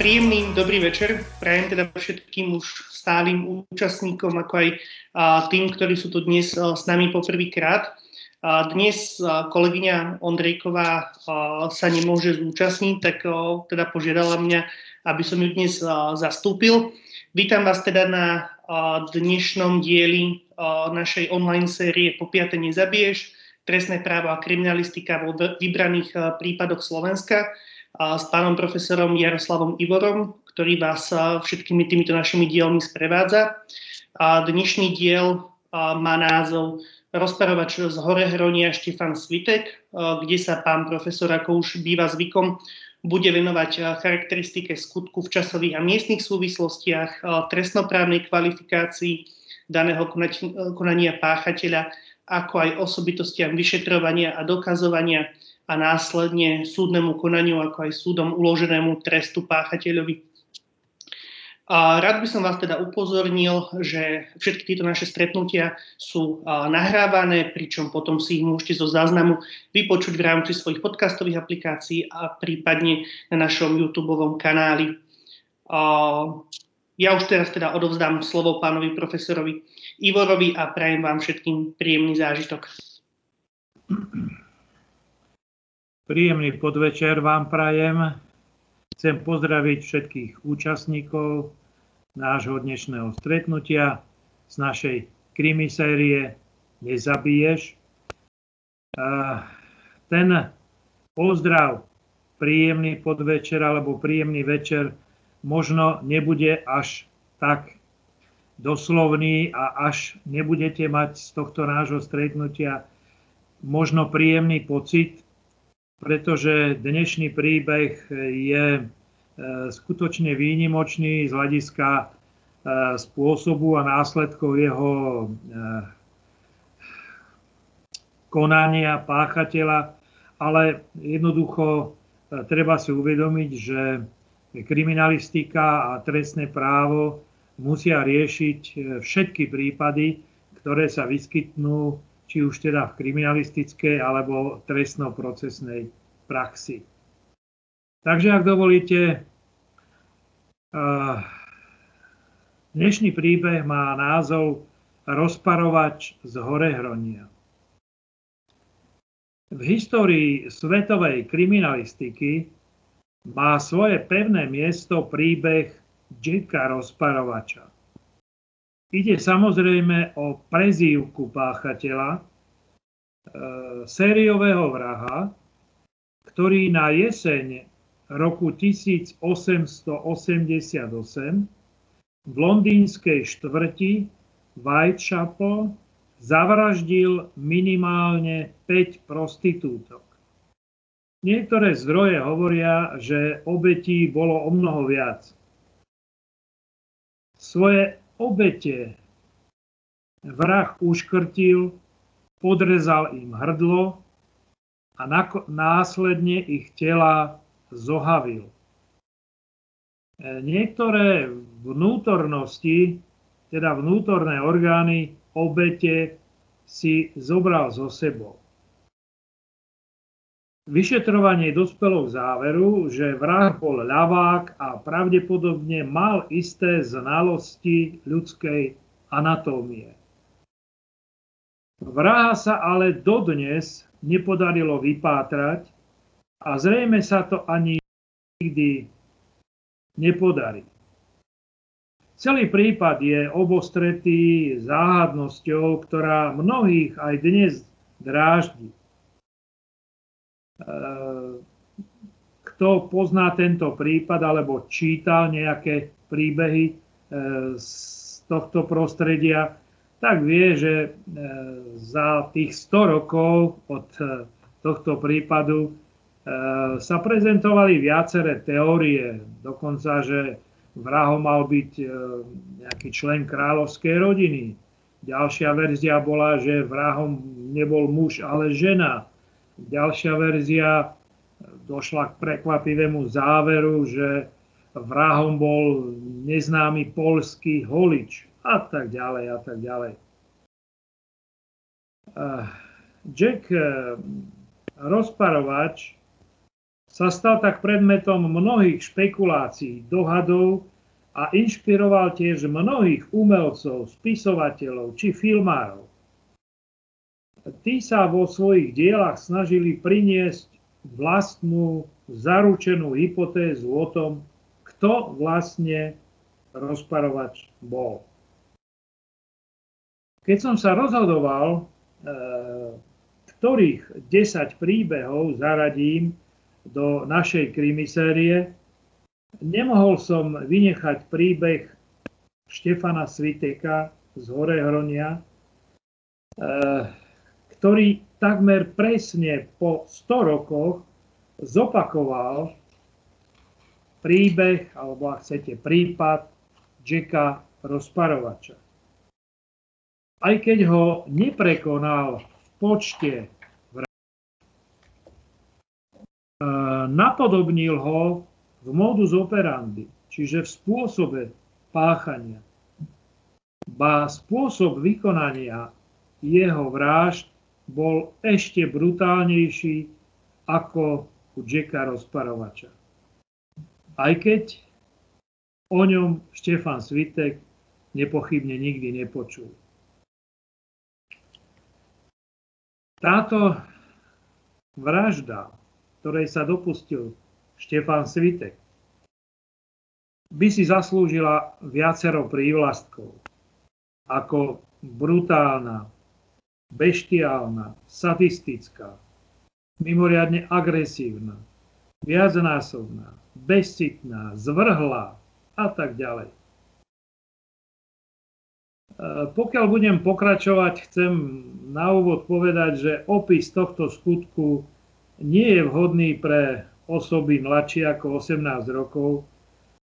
Príjemný dobrý večer. Prajem teda všetkým už stálym účastníkom, ako aj tým, ktorí sú tu dnes s nami poprvýkrát. Dnes kolegyňa Ondrejková sa nemôže zúčastniť, tak teda požiadala mňa, aby som ju dnes zastúpil. Vítam vás teda na dnešnom dieli našej online série Po piate nezabiješ, trestné právo a kriminalistika vo vybraných prípadoch Slovenska s pánom profesorom Jaroslavom Ivorom, ktorý vás všetkými týmito našimi dielmi sprevádza. A dnešný diel má názov Rozparovač z Horehronia Štefan Svitek, kde sa pán profesor, ako už býva zvykom, bude venovať charakteristike skutku v časových a miestnych súvislostiach, trestnoprávnej kvalifikácii daného konania páchateľa, ako aj osobitostiam vyšetrovania a dokazovania a následne súdnemu konaniu, ako aj súdom uloženému trestu páchateľovi. A rád by som vás teda upozornil, že všetky tieto naše stretnutia sú nahrávané, pričom potom si ich môžete zo záznamu vypočuť v rámci svojich podcastových aplikácií a prípadne na našom YouTube kanáli. Ja už teraz teda odovzdám slovo pánovi profesorovi Ivorovi a prajem vám všetkým príjemný zážitok. Príjemný podvečer vám prajem. Chcem pozdraviť všetkých účastníkov nášho dnešného stretnutia z našej krimi série Nezabiješ. Ten pozdrav, príjemný podvečer alebo príjemný večer možno nebude až tak doslovný a až nebudete mať z tohto nášho stretnutia možno príjemný pocit, pretože dnešný príbeh je e, skutočne výnimočný z hľadiska e, spôsobu a následkov jeho e, konania páchateľa, ale jednoducho treba si uvedomiť, že kriminalistika a trestné právo musia riešiť všetky prípady, ktoré sa vyskytnú či už teda v kriminalistickej alebo trestnoprocesnej praxi. Takže ak dovolíte, eh, dnešný príbeh má názov Rozparovač z Horehronia. V histórii svetovej kriminalistiky má svoje pevné miesto príbeh Jacka Rozparovača. Ide samozrejme o prezývku páchateľa, e, sériového vraha, ktorý na jeseň roku 1888 v londýnskej štvrti Whitechapel zavraždil minimálne 5 prostitútok. Niektoré zdroje hovoria, že obetí bolo o mnoho viac. Svoje obete vrah uškrtil, podrezal im hrdlo a následne ich tela zohavil. E, niektoré vnútornosti, teda vnútorné orgány obete si zobral zo sebou. Vyšetrovanie dospelo k záveru, že vrah bol ľavák a pravdepodobne mal isté znalosti ľudskej anatómie. Vraha sa ale dodnes nepodarilo vypátrať a zrejme sa to ani nikdy nepodarí. Celý prípad je obostretý záhadnosťou, ktorá mnohých aj dnes dráždi. Ehm, kto pozná tento prípad alebo čítal nejaké príbehy ehm, z tohto prostredia, tak vie, že ehm, za tých 100 rokov od tohto prípadu sa prezentovali viaceré teórie, dokonca, že vrahom mal byť nejaký člen kráľovskej rodiny. Ďalšia verzia bola, že vrahom nebol muž, ale žena. Ďalšia verzia došla k prekvapivému záveru, že vrahom bol neznámy polský holič a tak ďalej a tak ďalej. Jack eh, rozparovač sa stal tak predmetom mnohých špekulácií, dohadov a inšpiroval tiež mnohých umelcov, spisovateľov či filmárov. Tí sa vo svojich dielach snažili priniesť vlastnú zaručenú hypotézu o tom, kto vlastne rozparovač bol. Keď som sa rozhodoval, eh, ktorých 10 príbehov zaradím do našej krimisérie, nemohol som vynechať príbeh Štefana Sviteka z Horehronia, eh, ktorý takmer presne po 100 rokoch zopakoval príbeh, alebo ak chcete prípad Jacka Rozparovača. Aj keď ho neprekonal v počte napodobnil ho v modus operandi, čiže v spôsobe páchania. Ba spôsob vykonania jeho vražd bol ešte brutálnejší ako u Jacka Rozparovača. Aj keď o ňom Štefan Svitek nepochybne nikdy nepočul. Táto vražda ktorej sa dopustil Štefán Svitek, by si zaslúžila viacero prívlastkov, ako brutálna, beštiálna, sadistická, mimoriadne agresívna, viacnásobná, bezcitná, zvrhlá a tak ďalej. E, pokiaľ budem pokračovať, chcem na úvod povedať, že opis tohto skutku nie je vhodný pre osoby mladšie ako 18 rokov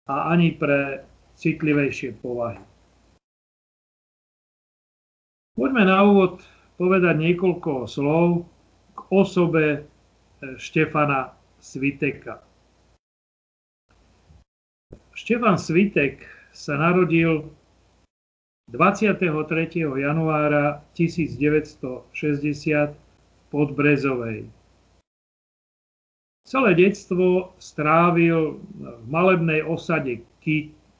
a ani pre citlivejšie povahy. Poďme na úvod povedať niekoľko slov k osobe e, Štefana Sviteka. Štefan Svitek sa narodil 23. januára 1960 v Podbrezovej. Celé detstvo strávil v malebnej osade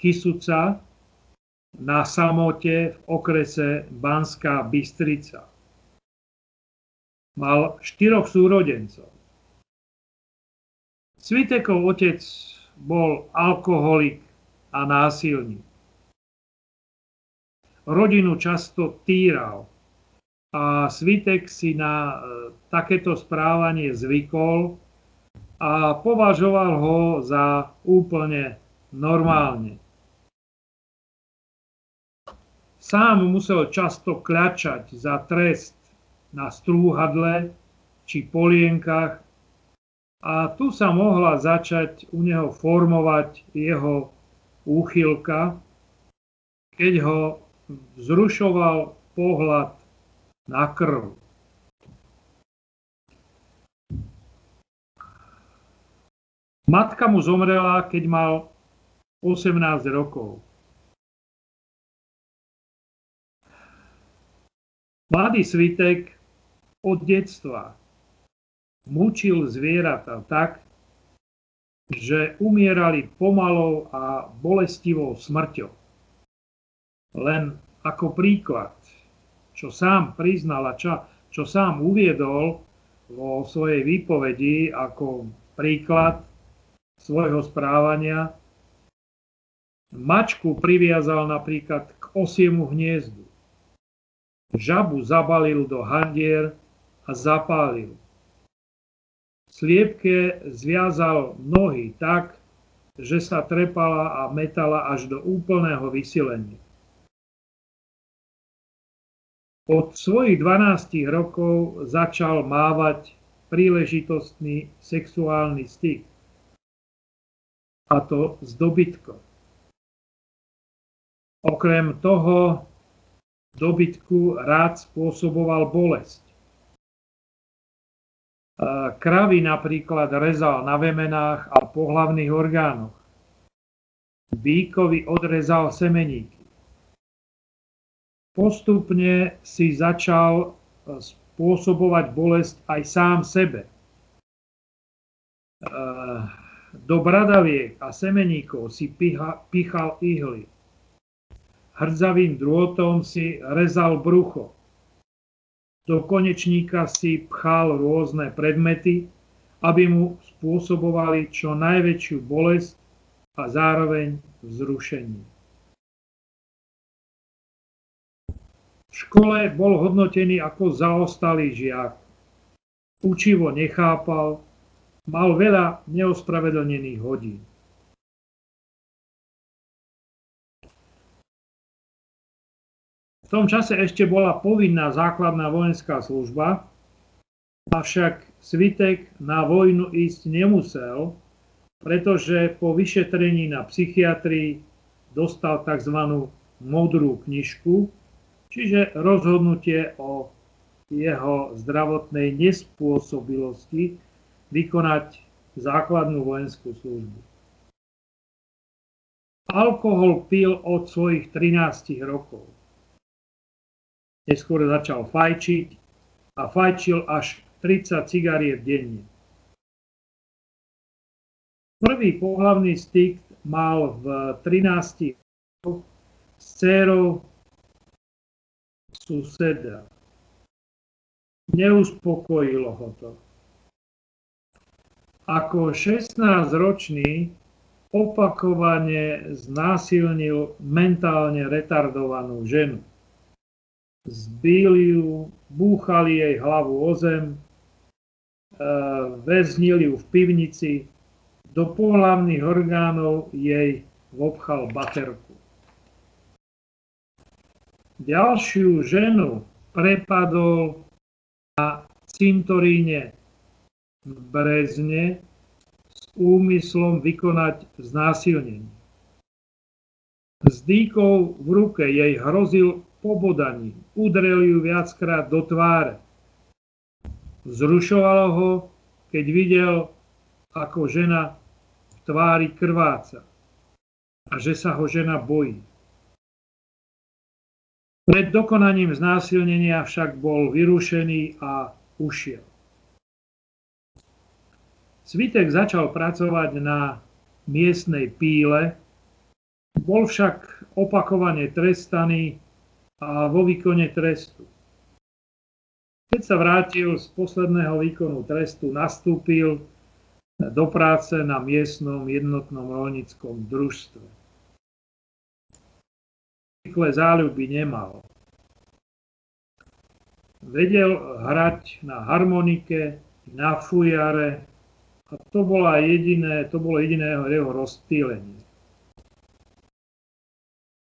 Kisuca na samote v okrese Banská Bystrica. Mal štyroch súrodencov. Svitekov otec bol alkoholik a násilník. Rodinu často týral a Svitek si na e, takéto správanie zvykol a považoval ho za úplne normálne. Sám musel často kľačať za trest na strúhadle či polienkach a tu sa mohla začať u neho formovať jeho úchylka, keď ho vzrušoval pohľad na krv. Matka mu zomrela, keď mal 18 rokov. Mladý svitek od detstva mučil zvieratá tak, že umierali pomalou a bolestivou smrťou. Len ako príklad, čo sám priznal a čo, čo sám uviedol vo svojej výpovedi ako príklad, svojho správania. Mačku priviazal napríklad k osiemu hniezdu. Žabu zabalil do handier a zapálil. Sliepke zviazal nohy tak, že sa trepala a metala až do úplného vysilenia. Od svojich 12 rokov začal mávať príležitostný sexuálny styk a to s dobytkom. Okrem toho dobytku rád spôsoboval bolesť. Kravy napríklad rezal na vemenách a pohlavných orgánoch. Bíkovi odrezal semeníky. Postupne si začal spôsobovať bolesť aj sám sebe do bradaviek a semeníkov si pichal ihly. Hrdzavým drôtom si rezal brucho. Do konečníka si pchal rôzne predmety, aby mu spôsobovali čo najväčšiu bolesť a zároveň vzrušenie. V škole bol hodnotený ako zaostalý žiak. Učivo nechápal, mal veľa neospravedlnených hodín. V tom čase ešte bola povinná základná vojenská služba, avšak Svitek na vojnu ísť nemusel, pretože po vyšetrení na psychiatrii dostal tzv. modrú knižku, čiže rozhodnutie o jeho zdravotnej nespôsobilosti vykonať základnú vojenskú službu. Alkohol pil od svojich 13 rokov. Neskôr začal fajčiť a fajčil až 30 cigariet denne. Prvý pohlavný styk mal v 13 rokoch s dcerou suseda. Neuspokojilo ho to. Ako 16-ročný opakovane znásilnil mentálne retardovanú ženu. Zbil ju, búchali jej hlavu o zem, e, väznili ju v pivnici, do pohlavných orgánov jej vobchal baterku. Ďalšiu ženu prepadol na cintoríne v Brezne s úmyslom vykonať znásilnenie. S dýkou v ruke jej hrozil pobodaním, udrel ju viackrát do tváre. Zrušovalo ho, keď videl, ako žena v tvári krváca a že sa ho žena bojí. Pred dokonaním znásilnenia však bol vyrušený a ušiel. Svitek začal pracovať na miestnej píle, bol však opakovane trestaný a vo výkone trestu. Keď sa vrátil z posledného výkonu trestu, nastúpil do práce na miestnom jednotnom rolnickom družstve. Zvykle záľuby nemal. Vedel hrať na harmonike, na fujare, a to, bola jediné, to bolo jediné jeho rozptýlenie.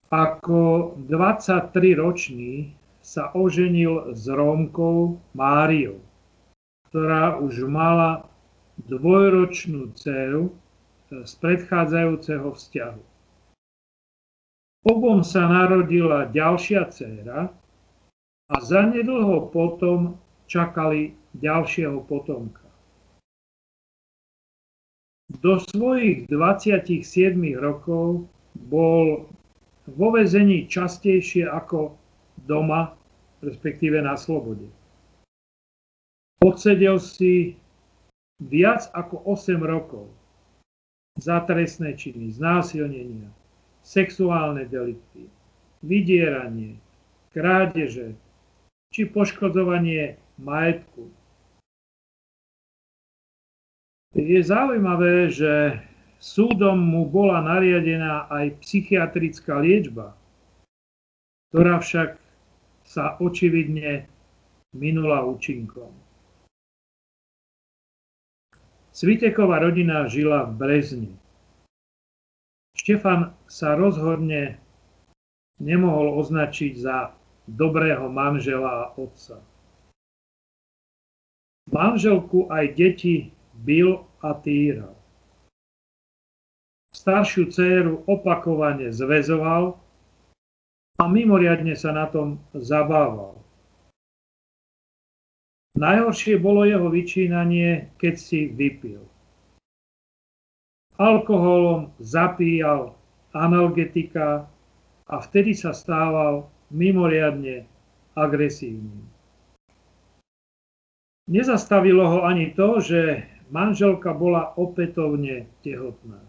Ako 23-ročný sa oženil s Rómkou Máriou, ktorá už mala dvojročnú dceru z predchádzajúceho vzťahu. Obom sa narodila ďalšia dcéra a zanedlho potom čakali ďalšieho potomka. Do svojich 27 rokov bol vo vezení častejšie ako doma, respektíve na slobode. Odsedel si viac ako 8 rokov za trestné činy, znásilnenia, sexuálne delikty, vydieranie, krádeže či poškodzovanie majetku, je zaujímavé, že súdom mu bola nariadená aj psychiatrická liečba, ktorá však sa očividne minula účinkom. Sviteková rodina žila v Brezni. Štefan sa rozhodne nemohol označiť za dobrého manžela a otca. Manželku aj deti bil a týral. Staršiu dceru opakovane zväzoval a mimoriadne sa na tom zabával. Najhoršie bolo jeho vyčínanie, keď si vypil. Alkoholom zapíjal analgetika a vtedy sa stával mimoriadne agresívnym. Nezastavilo ho ani to, že manželka bola opätovne tehotná.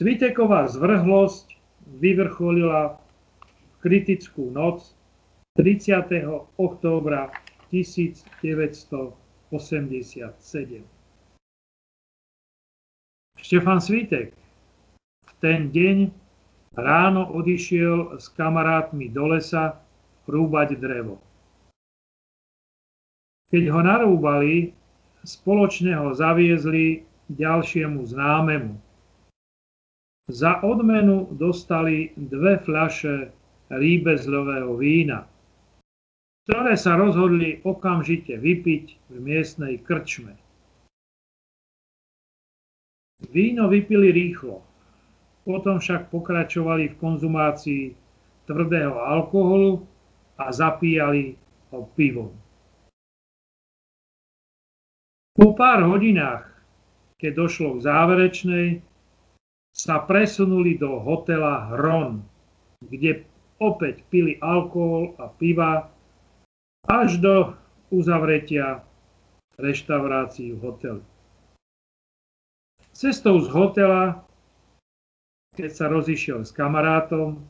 Sviteková zvrhlosť vyvrcholila v kritickú noc 30. októbra 1987. Štefan Svitek v ten deň ráno odišiel s kamarátmi do lesa rúbať drevo. Keď ho narúbali, spoločne ho zaviezli ďalšiemu známemu. Za odmenu dostali dve fľaše rýbezlového vína, ktoré sa rozhodli okamžite vypiť v miestnej krčme. Víno vypili rýchlo, potom však pokračovali v konzumácii tvrdého alkoholu a zapíjali ho pivom. Po pár hodinách, keď došlo k záverečnej, sa presunuli do hotela Hron, kde opäť pili alkohol a piva až do uzavretia reštaurácií v hoteli. Cestou z hotela, keď sa rozišiel s kamarátom,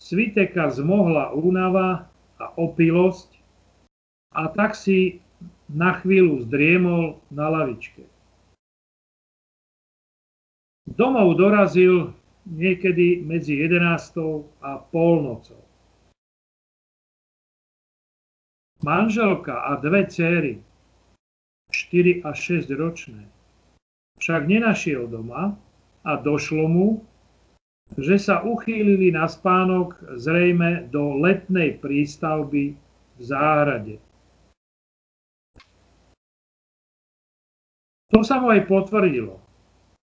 Sviteka zmohla únava a opilosť a tak si na chvíľu zdriemol na lavičke. Domov dorazil niekedy medzi 11. a polnocou. Manželka a dve céry, 4 a 6 ročné, však nenašiel doma a došlo mu, že sa uchýlili na spánok zrejme do letnej prístavby v záhrade. To sa mu aj potvrdilo,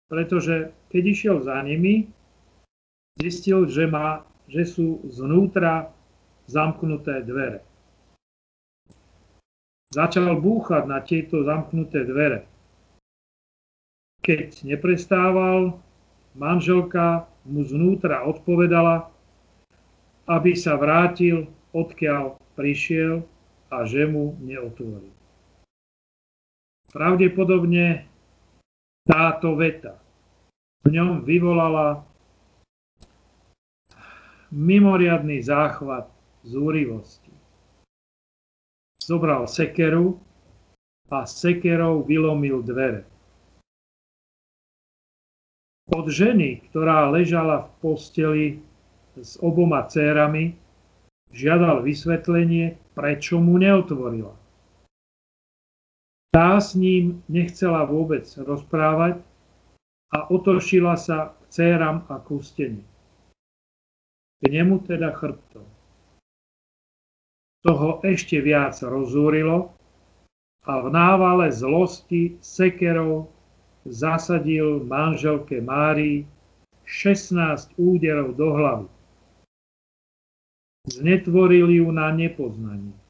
pretože keď išiel za nimi, zistil, že, má, že sú znútra zamknuté dvere. Začal búchať na tieto zamknuté dvere. Keď neprestával, manželka mu znútra odpovedala, aby sa vrátil, odkiaľ prišiel a že mu neotvoril. Pravdepodobne táto veta v ňom vyvolala mimoriadný záchvat zúrivosti. Zobral sekeru a sekerou vylomil dvere. Od ženy, ktorá ležala v posteli s oboma cérami, žiadal vysvetlenie, prečo mu neotvorila. Tá s ním nechcela vôbec rozprávať a otočila sa k céram a k ústeniu. K nemu teda chrbtom. Toho ešte viac rozúrilo a v návale zlosti sekerov zasadil manželke Márii 16 úderov do hlavy. Znetvoril ju na nepoznanie.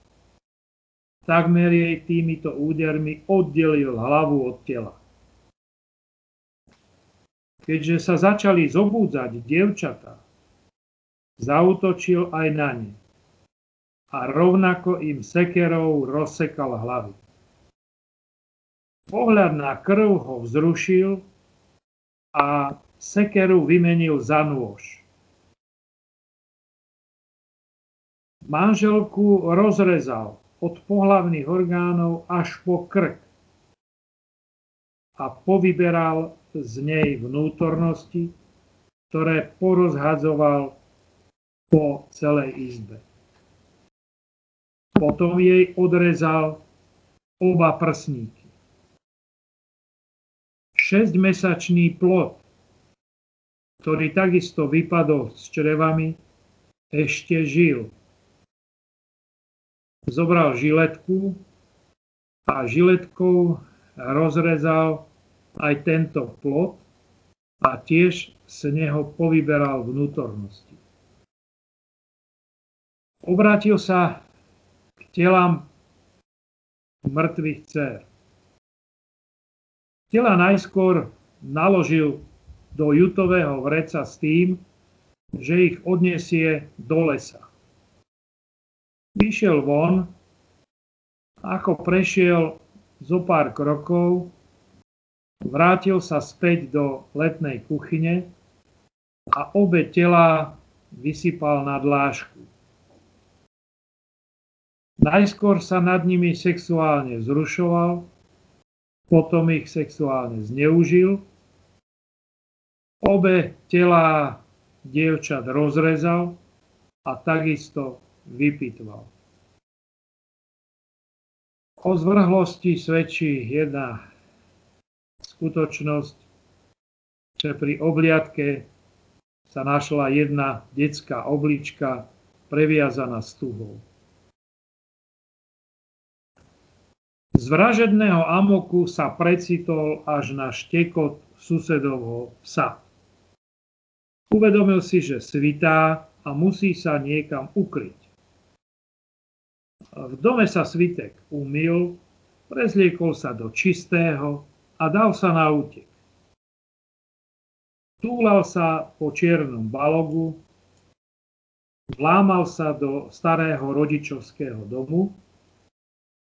Takmer jej týmito údermi oddelil hlavu od tela. Keďže sa začali zobúdzať dievčatá, zautočil aj na ne a rovnako im sekerou rozsekal hlavy. Pohľad na krv ho vzrušil a sekeru vymenil za nôž. Manželku rozrezal od pohlavných orgánov až po krk a povyberal z nej vnútornosti, ktoré porozhadzoval po celej izbe. Potom jej odrezal oba prsníky. 6-mesačný plod, ktorý takisto vypadol s črevami, ešte žil. Zobral žiletku a žiletkou rozrezal aj tento plod a tiež z neho povyberal vnútornosti. Obrátil sa k telám mŕtvych dcer. Tela najskôr naložil do jutového vreca s tým, že ich odniesie do lesa. Vyšiel von, ako prešiel zo pár krokov, vrátil sa späť do letnej kuchyne a obe tela vysypal na dlášku. Najskôr sa nad nimi sexuálne zrušoval, potom ich sexuálne zneužil, obe telá dievčat rozrezal a takisto vypitval. O zvrhlosti svedčí jedna skutočnosť, že pri obliadke sa našla jedna detská oblička previazaná stuhou. Z vražedného amoku sa precitol až na štekot susedovho psa. Uvedomil si, že svitá a musí sa niekam ukryť. V dome sa Svitek umil, prezliekol sa do čistého a dal sa na útek. Túlal sa po čiernom balogu, vlámal sa do starého rodičovského domu,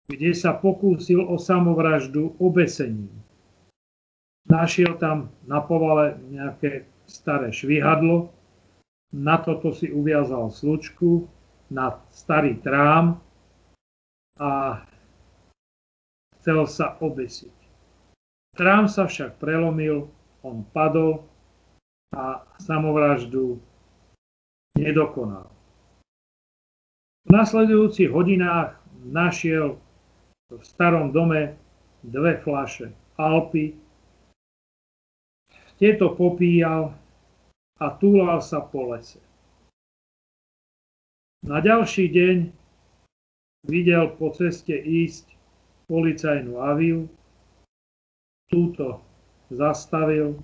kde sa pokúsil o samovraždu obesením. Našiel tam na povale nejaké staré švihadlo, na toto si uviazal slučku, na starý trám a chcel sa obesiť. Trám sa však prelomil, on padol a samovraždu nedokonal. V nasledujúcich hodinách našiel v starom dome dve flaše Alpy. Tieto popíjal a túlal sa po lese. Na ďalší deň videl po ceste ísť policajnú aviu, túto zastavil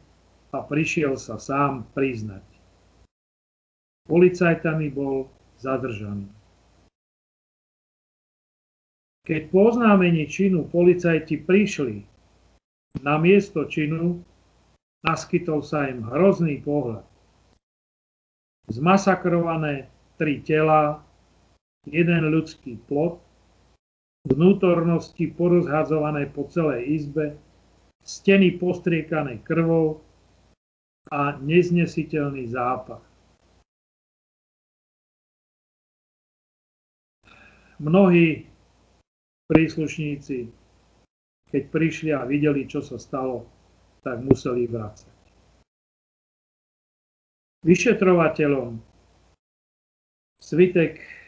a prišiel sa sám priznať. Policajtami bol zadržaný. Keď po oznámení činu policajti prišli na miesto činu, naskytol sa im hrozný pohľad. Zmasakrované tri tela, jeden ľudský plot, vnútornosti porozhadzované po celej izbe, steny postriekané krvou a neznesiteľný zápach. Mnohí príslušníci, keď prišli a videli, čo sa stalo, tak museli vrácať. Vyšetrovateľom Svitek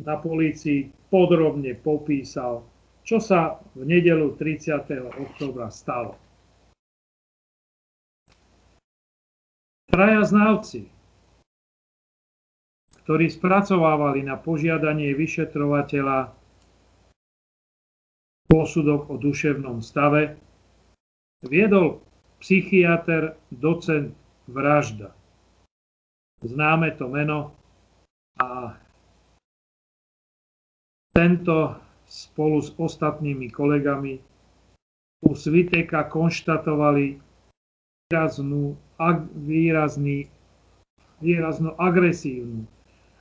na polícii podrobne popísal, čo sa v nedelu 30. oktobra stalo. Traja znalci, ktorí spracovávali na požiadanie vyšetrovateľa posudok o duševnom stave, viedol psychiatr, docent Vražda. Známe to meno a tento spolu s ostatnými kolegami u Sviteka konštatovali výraznú, ag, výrazný, výrazno agresívnu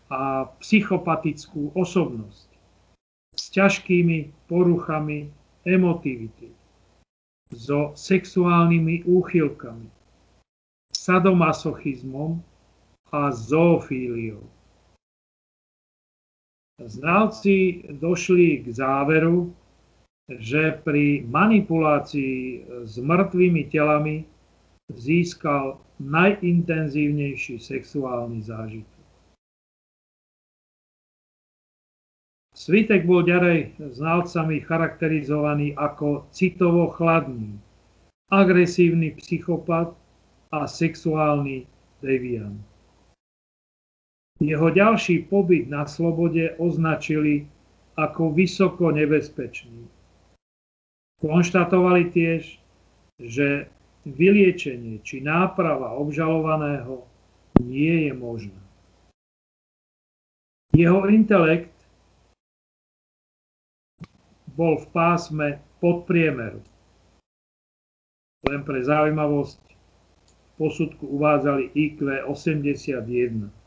a psychopatickú osobnosť s ťažkými poruchami emotivity, so sexuálnymi úchylkami, sadomasochizmom a zoofíliou. Znalci došli k záveru, že pri manipulácii s mŕtvými telami získal najintenzívnejší sexuálny zážitok. Svitek bol ďalej znalcami charakterizovaný ako citovo chladný, agresívny psychopat a sexuálny deviant. Jeho ďalší pobyt na slobode označili ako vysoko nebezpečný. Konštatovali tiež, že vyliečenie či náprava obžalovaného nie je možná. Jeho intelekt bol v pásme podpriemeru. Len pre zaujímavosť v posudku uvádzali IQ 81.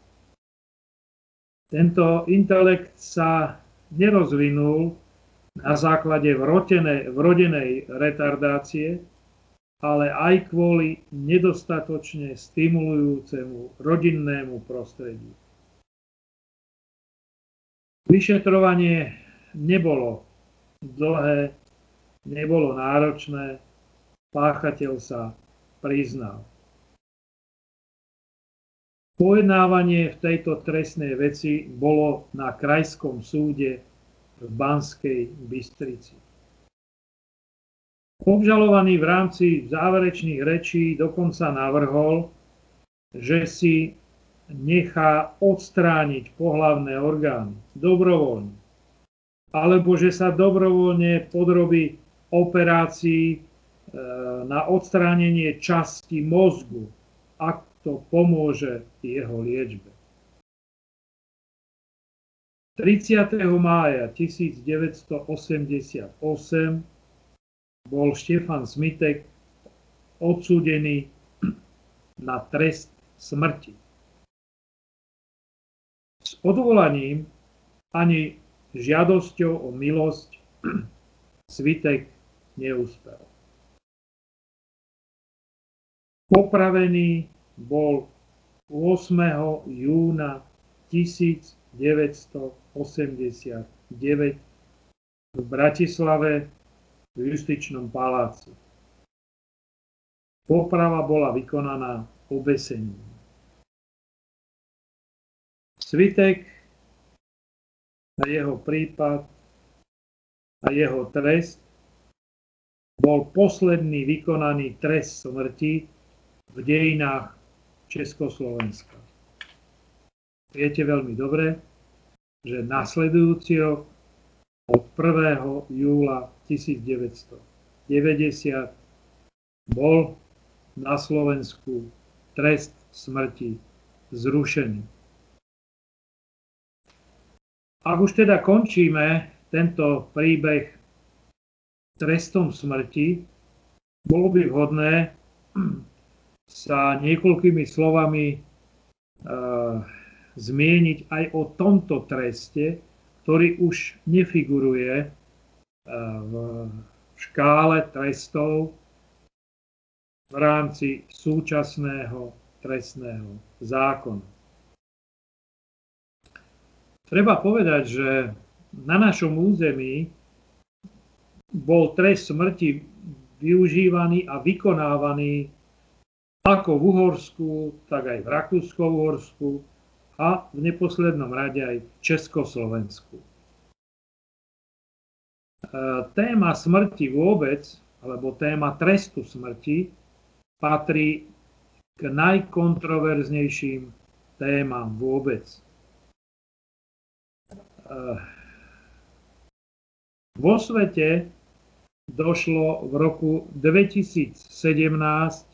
Tento intelekt sa nerozvinul na základe vrotenej, vrodenej retardácie, ale aj kvôli nedostatočne stimulujúcemu rodinnému prostrediu. Vyšetrovanie nebolo dlhé, nebolo náročné, páchateľ sa priznal. Pojednávanie v tejto trestnej veci bolo na Krajskom súde v Banskej Bystrici. Obžalovaný v rámci záverečných rečí dokonca navrhol, že si nechá odstrániť pohlavné orgány dobrovoľne, alebo že sa dobrovoľne podrobí operácii e, na odstránenie časti mozgu, to pomôže jeho liečbe. 30. mája 1988 bol Štefan Smitek odsúdený na trest smrti. S odvolaním ani žiadosťou o milosť Svitek neúspel. Popravený bol 8. júna 1989 v Bratislave v justičnom paláci. Poprava bola vykonaná obesením. Svitek a jeho prípad a jeho trest bol posledný vykonaný trest smrti v dejinách Československa. Viete veľmi dobre, že nasledujúci rok od 1. júla 1990 bol na Slovensku trest smrti zrušený. Ak už teda končíme tento príbeh trestom smrti, bolo by vhodné sa niekoľkými slovami uh, zmieniť aj o tomto treste, ktorý už nefiguruje uh, v škále trestov v rámci súčasného trestného zákona. Treba povedať, že na našom území bol trest smrti využívaný a vykonávaný ako v Uhorsku, tak aj v Rakúsko-Uhorsku a v neposlednom rade aj v Československu. E, téma smrti vôbec, alebo téma trestu smrti, patrí k najkontroverznejším témam vôbec. E, vo svete došlo v roku 2017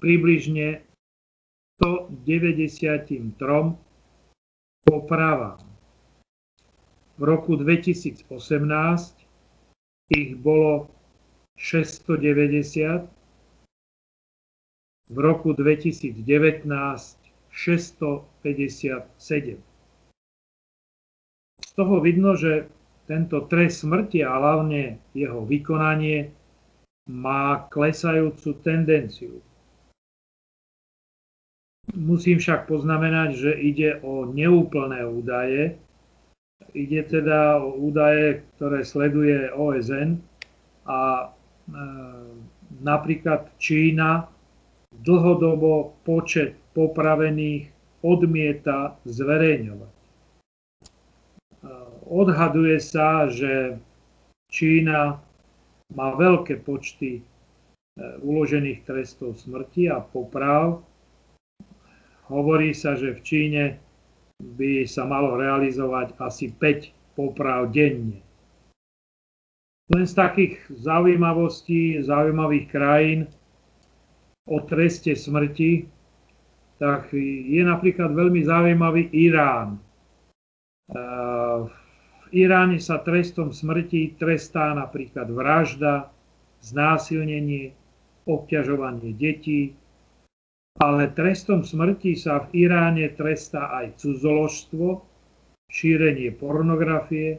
približne 193 popravám. V roku 2018 ich bolo 690, v roku 2019 657. Z toho vidno, že tento trest smrti a hlavne jeho vykonanie má klesajúcu tendenciu. Musím však poznamenať, že ide o neúplné údaje. Ide teda o údaje, ktoré sleduje OSN a e, napríklad Čína dlhodobo počet popravených odmieta zverejňovať. E, odhaduje sa, že Čína má veľké počty e, uložených trestov smrti a poprav. Hovorí sa, že v Číne by sa malo realizovať asi 5 poprav denne. Len z takých zaujímavostí, zaujímavých krajín o treste smrti, tak je napríklad veľmi zaujímavý Irán. E, Iráne sa trestom smrti trestá napríklad vražda, znásilnenie, obťažovanie detí, ale trestom smrti sa v Iráne trestá aj cudzoložstvo, šírenie pornografie,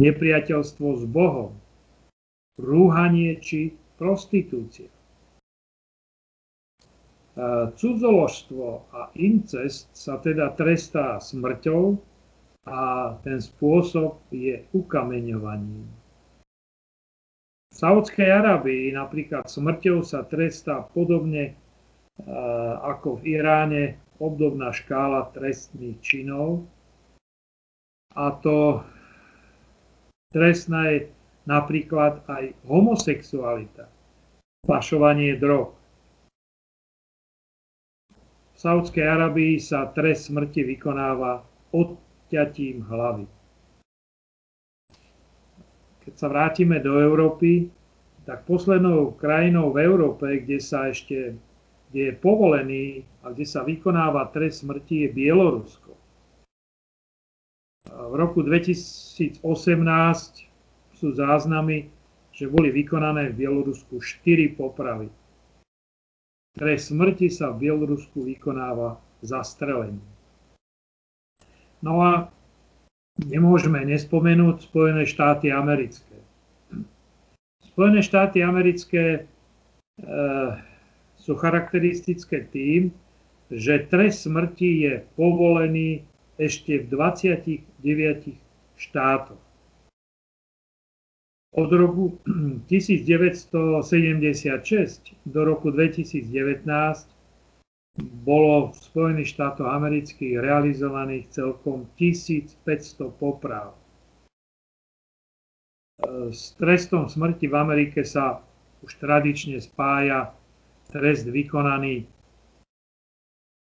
nepriateľstvo s Bohom, rúhanie či prostitúcia. Cudzoložstvo a incest sa teda trestá smrťou a ten spôsob je ukameňovaním. V Saudskej Arabii napríklad smrťou sa trestá podobne ako v Iráne obdobná škála trestných činov. A to trestná je napríklad aj homosexualita, pašovanie drog, Saudskej Arabii sa trest smrti vykonáva odťatím hlavy. Keď sa vrátime do Európy, tak poslednou krajinou v Európe, kde sa ešte kde je povolený a kde sa vykonáva trest smrti, je Bielorusko. V roku 2018 sú záznamy, že boli vykonané v Bielorusku 4 popravy. Trest smrti sa v Bielorusku vykonáva zastrelením. No a nemôžeme nespomenúť Spojené štáty americké. Spojené štáty americké e, sú charakteristické tým, že trest smrti je povolený ešte v 29 štátoch od roku 1976 do roku 2019 bolo v Spojených štátoch amerických realizovaných celkom 1500 poprav. S trestom smrti v Amerike sa už tradične spája trest vykonaný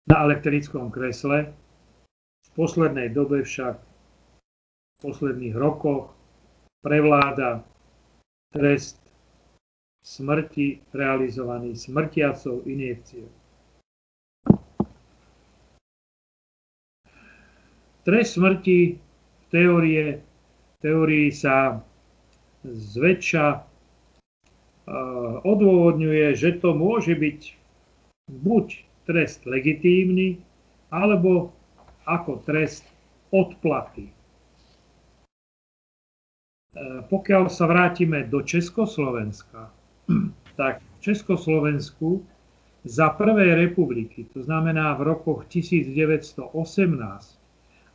na elektrickom kresle. V poslednej dobe však, v posledných rokoch prevláda trest smrti realizovaný smrtiacou injekciou. Trest smrti v teórie, teórii sa zväčša uh, odôvodňuje, že to môže byť buď trest legitímny, alebo ako trest odplaty. E, pokiaľ sa vrátime do Československa, tak v Československu za prvej republiky, to znamená v rokoch 1918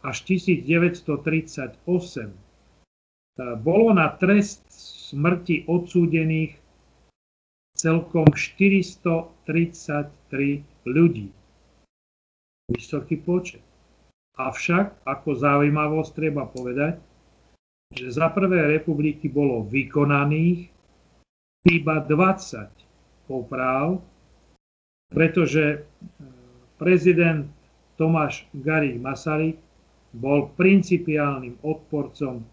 až 1938, e, bolo na trest smrti odsúdených celkom 433 ľudí. Vysoký počet. Avšak, ako zaujímavosť treba povedať, že za prvé republiky bolo vykonaných iba 20 popráv, pretože e, prezident Tomáš Garik Masaryk bol principiálnym odporcom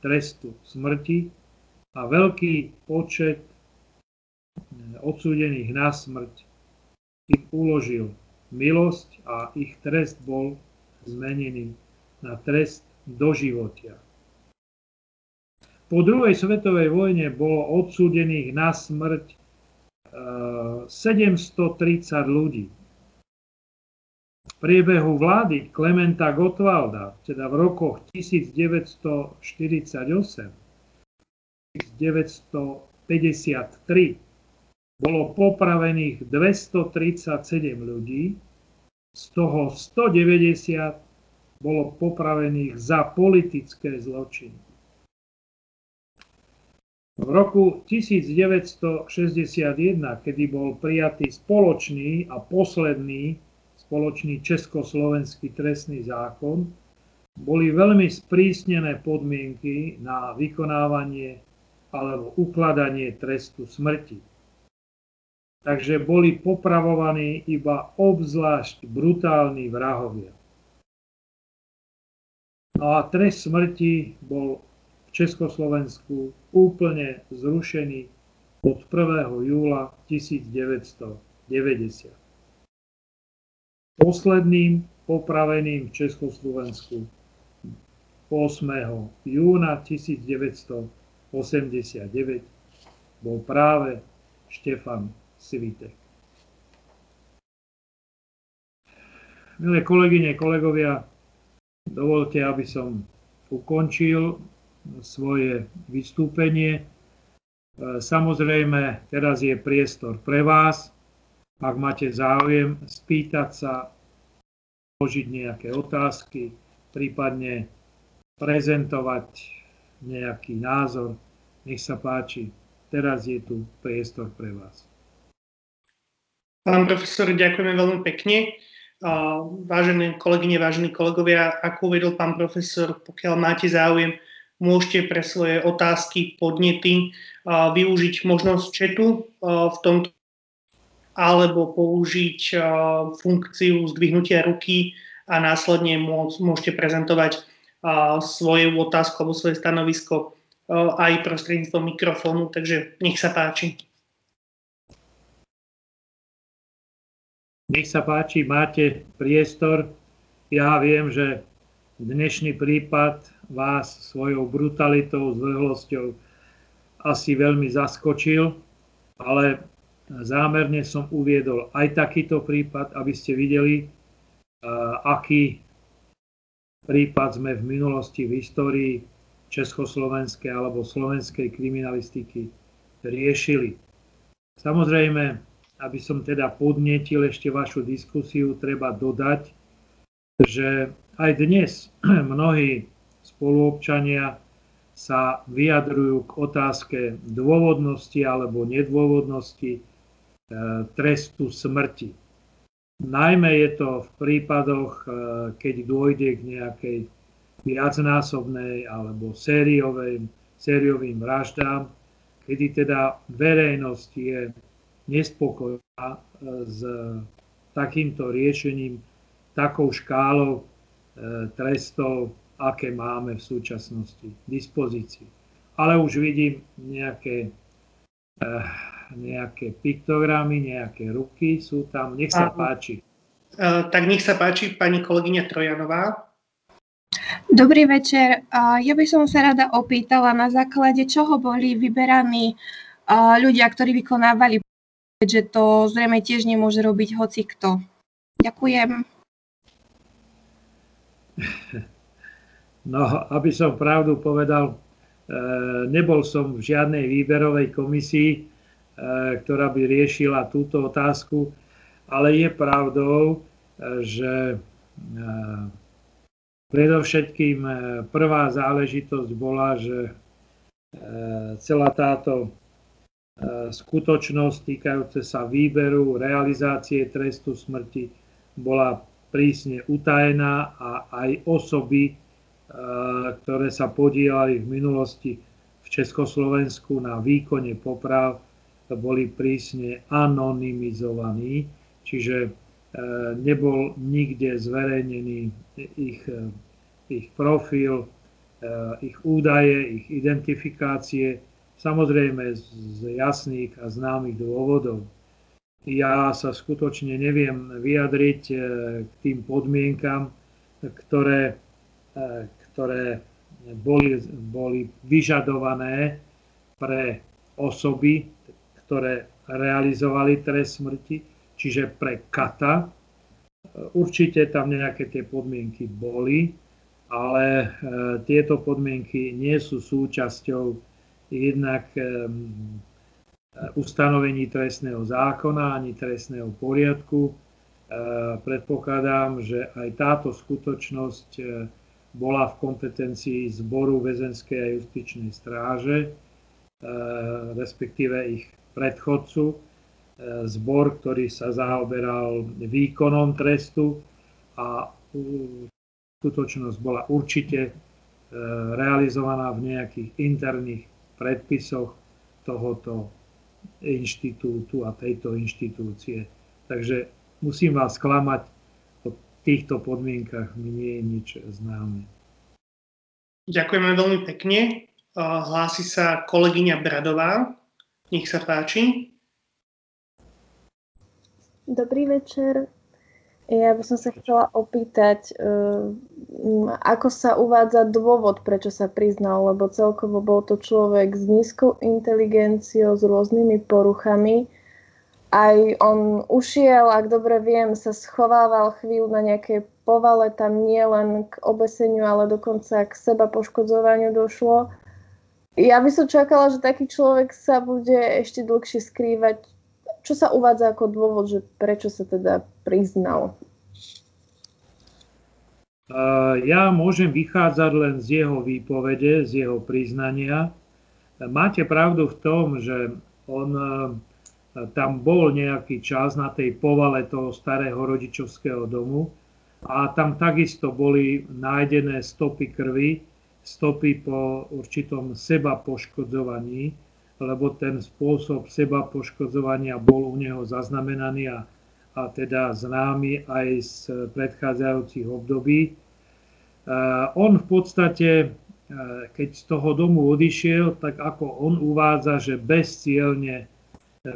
trestu smrti a veľký počet e, odsúdených na smrť im uložil milosť a ich trest bol zmenený na trest doživotia. Po druhej svetovej vojne bolo odsúdených na smrť 730 eh, ľudí. Priebehu vlády Klementa Gottwalda, teda v rokoch 1948 1953, bolo popravených 237 ľudí, z toho 190 bolo popravených za politické zločiny. V roku 1961, kedy bol prijatý spoločný a posledný spoločný československý trestný zákon, boli veľmi sprísnené podmienky na vykonávanie alebo ukladanie trestu smrti. Takže boli popravovaní iba obzvlášť brutálni vrahovia. No a trest smrti bol Československu úplne zrušený od 1. júla 1990. Posledným popraveným v Československu 8. júna 1989 bol práve Štefan Svitek. Milé kolegyne, kolegovia, dovolte, aby som ukončil svoje vystúpenie. Samozrejme, teraz je priestor pre vás. Ak máte záujem spýtať sa, položiť nejaké otázky, prípadne prezentovať nejaký názor, nech sa páči, teraz je tu priestor pre vás. Pán profesor, ďakujeme veľmi pekne. Vážené kolegyne, vážení kolegovia, ako uvedol pán profesor, pokiaľ máte záujem, môžete pre svoje otázky, podnety využiť možnosť četu v tomto alebo použiť funkciu zdvihnutia ruky a následne môžete prezentovať svoju otázku alebo svoje stanovisko aj prostredníctvom mikrofónu, takže nech sa páči. Nech sa páči, máte priestor. Ja viem, že dnešný prípad vás svojou brutalitou, zvrhlosťou asi veľmi zaskočil, ale zámerne som uviedol aj takýto prípad, aby ste videli, aký prípad sme v minulosti v histórii československej alebo slovenskej kriminalistiky riešili. Samozrejme, aby som teda podnetil ešte vašu diskusiu, treba dodať, že aj dnes mnohí spoluobčania sa vyjadrujú k otázke dôvodnosti alebo nedôvodnosti trestu smrti. Najmä je to v prípadoch, e, keď dôjde k nejakej viacnásobnej alebo sériovej, sériovým vraždám, kedy teda verejnosť je nespokojná e, s takýmto riešením, takou škálou trestov, aké máme v súčasnosti v dispozícii. Ale už vidím nejaké, nejaké piktogramy, nejaké ruky sú tam. Nech sa páči. Uh, tak nech sa páči pani kolegyňa Trojanová. Dobrý večer. Ja by som sa rada opýtala, na základe čoho boli vyberaní ľudia, ktorí vykonávali, že to zrejme tiež nemôže robiť hoci kto. Ďakujem. No, aby som pravdu povedal, e, nebol som v žiadnej výberovej komisii, e, ktorá by riešila túto otázku, ale je pravdou, e, že predovšetkým prvá záležitosť bola, že celá táto skutočnosť týkajúce sa výberu, realizácie trestu smrti bola prísne utajená a aj osoby, ktoré sa podielali v minulosti v Československu na výkone poprav, boli prísne anonymizovaní, čiže e, nebol nikde zverejnený ich, e, ich profil, e, ich údaje, ich identifikácie, samozrejme z jasných a známych dôvodov. Ja sa skutočne neviem vyjadriť k tým podmienkam, ktoré ktoré boli, boli vyžadované pre osoby, ktoré realizovali trest smrti, čiže pre kata. Určite tam nejaké tie podmienky boli, ale e, tieto podmienky nie sú súčasťou jednak e, ustanovení trestného zákona ani trestného poriadku. E, predpokladám, že aj táto skutočnosť bola v kompetencii zboru väzenskej a justičnej stráže, e, respektíve ich predchodcu, e, zbor, ktorý sa zaoberal výkonom trestu a skutočnosť bola určite e, realizovaná v nejakých interných predpisoch tohoto inštitútu a tejto inštitúcie. Takže musím vás klamať, týchto podmienkach mi nie je nič známe. Ďakujeme veľmi pekne. Hlási sa kolegyňa Bradová. Nech sa páči. Dobrý večer. Ja by som sa chcela opýtať, uh, ako sa uvádza dôvod, prečo sa priznal, lebo celkovo bol to človek s nízkou inteligenciou, s rôznymi poruchami aj on ušiel, ak dobre viem, sa schovával chvíľu na nejakej povale tam nie len k obeseniu, ale dokonca k seba poškodzovaniu došlo. Ja by som čakala, že taký človek sa bude ešte dlhšie skrývať. Čo sa uvádza ako dôvod, že prečo sa teda priznal? Ja môžem vychádzať len z jeho výpovede, z jeho priznania. Máte pravdu v tom, že on tam bol nejaký čas na tej povale toho starého rodičovského domu a tam takisto boli nájdené stopy krvi, stopy po určitom seba poškodzovaní, lebo ten spôsob seba poškodzovania bol u neho zaznamenaný a a teda známy aj z predchádzajúcich období. E, on v podstate, e, keď z toho domu odišiel, tak ako on uvádza, že bezcielne e,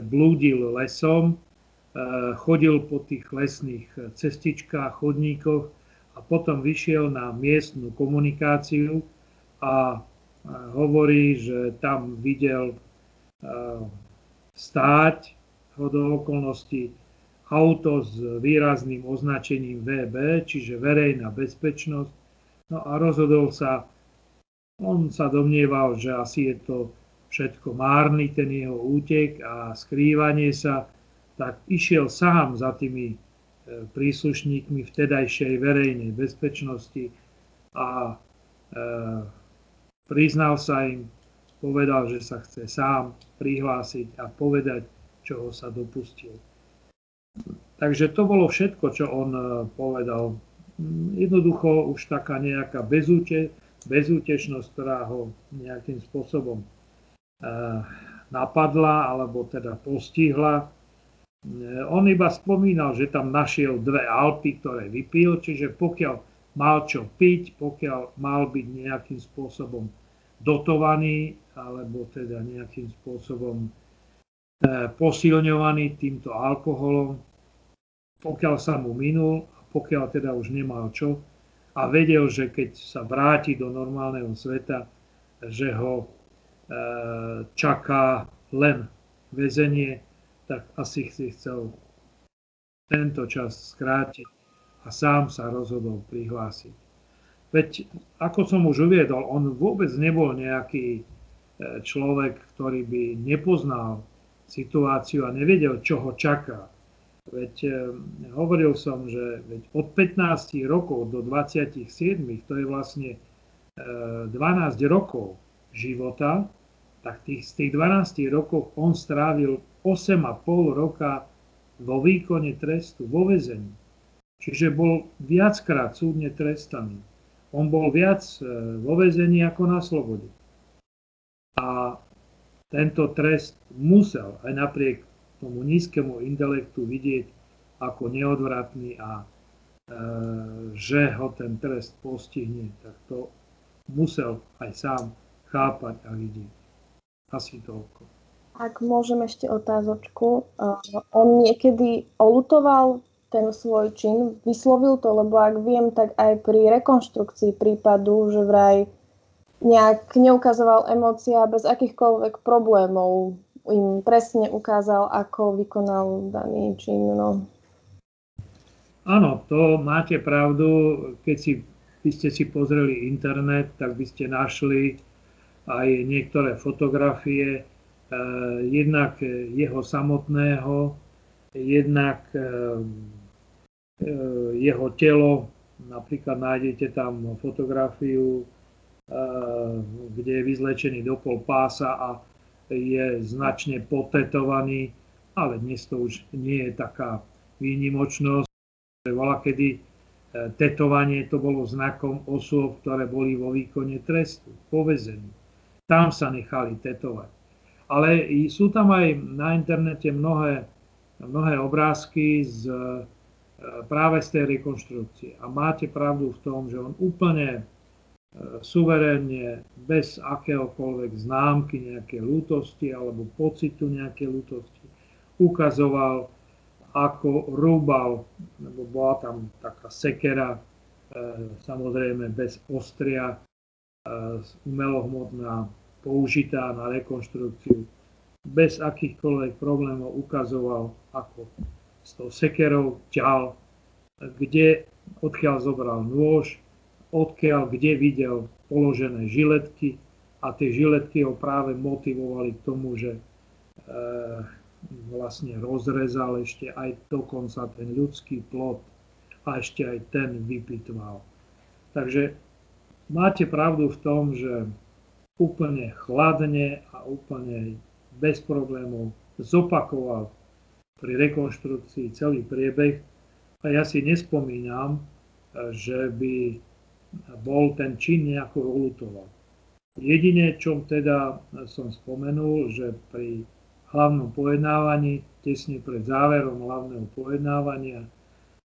blúdil lesom, chodil po tých lesných cestičkách, chodníkoch a potom vyšiel na miestnu komunikáciu a hovorí, že tam videl stáť do okolností auto s výrazným označením VB, čiže verejná bezpečnosť. No a rozhodol sa, on sa domnieval, že asi je to všetko márny, ten jeho útek a skrývanie sa, tak išiel sám za tými e, príslušníkmi vtedajšej verejnej bezpečnosti a e, priznal sa im, povedal, že sa chce sám prihlásiť a povedať, čoho sa dopustil. Takže to bolo všetko, čo on e, povedal. Jednoducho už taká nejaká bezúte, bezútešnosť, ktorá ho nejakým spôsobom e, napadla alebo teda postihla. E, on iba spomínal, že tam našiel dve Alpy, ktoré vypil, čiže pokiaľ mal čo piť, pokiaľ mal byť nejakým spôsobom dotovaný alebo teda nejakým spôsobom posilňovaný týmto alkoholom, pokiaľ sa mu minul, pokiaľ teda už nemal čo a vedel, že keď sa vráti do normálneho sveta, že ho e, čaká len väzenie, tak asi si chcel tento čas skrátiť a sám sa rozhodol prihlásiť. Veď, ako som už uviedol, on vôbec nebol nejaký e, človek, ktorý by nepoznal situáciu a nevedel, čo ho čaká. Veď e, hovoril som, že veď od 15 rokov do 27, to je vlastne e, 12 rokov života, tak tých, z tých 12 rokov on strávil 8,5 roka vo výkone trestu, vo vezení. Čiže bol viackrát súdne trestaný. On bol viac e, vo vezení ako na slobode. A tento trest musel aj napriek tomu nízkemu intelektu vidieť ako neodvratný a e, že ho ten trest postihne, tak to musel aj sám chápať a vidieť. Asi toľko. Ak môžem ešte otázočku. Uh, on niekedy olutoval ten svoj čin, vyslovil to, lebo ak viem, tak aj pri rekonštrukcii prípadu, že vraj nejak neukazoval emócia bez akýchkoľvek problémov. Im presne ukázal, ako vykonal daný čin. No. Áno, to máte pravdu. Keď si, by ste si pozreli internet, tak by ste našli aj niektoré fotografie, eh, jednak jeho samotného, jednak eh, jeho telo, napríklad nájdete tam fotografiu kde je vyzlečený do pol pása a je značne potetovaný, ale dnes to už nie je taká výnimočnosť. Vola kedy e, tetovanie to bolo znakom osôb, ktoré boli vo výkone trestu, povezení. Tam sa nechali tetovať. Ale sú tam aj na internete mnohé, mnohé obrázky z, e, práve z tej rekonštrukcie. A máte pravdu v tom, že on úplne suverénne, bez akéhokoľvek známky nejaké lútosti alebo pocitu nejaké lútosti, ukazoval, ako rúbal, lebo bola tam taká sekera, e, samozrejme bez ostria, e, umelohmotná, použitá na rekonštrukciu. Bez akýchkoľvek problémov ukazoval, ako s tou sekerou ťal, kde odkiaľ zobral nôž, odkiaľ, kde videl položené žiletky a tie žiletky ho práve motivovali k tomu, že e, vlastne rozrezal ešte aj dokonca ten ľudský plot a ešte aj ten vypitval. Takže máte pravdu v tom, že úplne chladne a úplne bez problémov zopakoval pri rekonštrukcii celý priebeh a ja si nespomínam, že by bol ten čin nejako olutoval. Jedine, čo teda som spomenul, že pri hlavnom pojednávaní, tesne pred záverom hlavného pojednávania,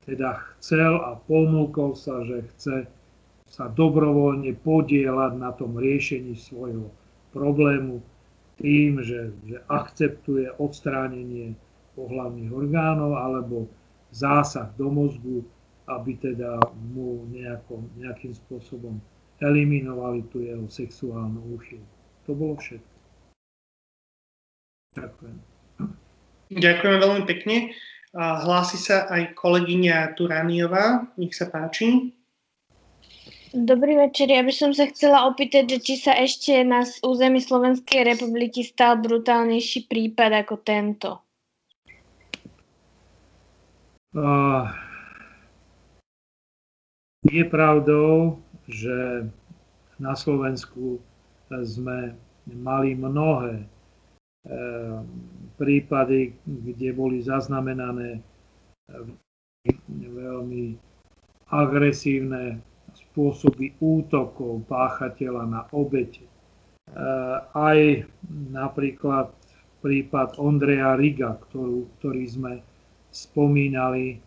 teda chcel a ponúkol sa, že chce sa dobrovoľne podielať na tom riešení svojho problému tým, že, že akceptuje odstránenie pohľavných orgánov alebo zásah do mozgu, aby teda mu nejako, nejakým spôsobom eliminovali tú jeho sexuálnu úchylku. To bolo všetko. Ďakujem. Ďakujeme veľmi pekne. Hlási sa aj kolegyňa Turaniová. Nech sa páči. Dobrý večer, ja by som sa chcela opýtať, že či sa ešte na území Slovenskej republiky stal brutálnejší prípad ako tento. Je pravdou, že na Slovensku sme mali mnohé e, prípady, kde boli zaznamenané veľmi agresívne spôsoby útokov páchateľa na obete. E, aj napríklad prípad Ondreja Riga, ktorú, ktorý sme spomínali e,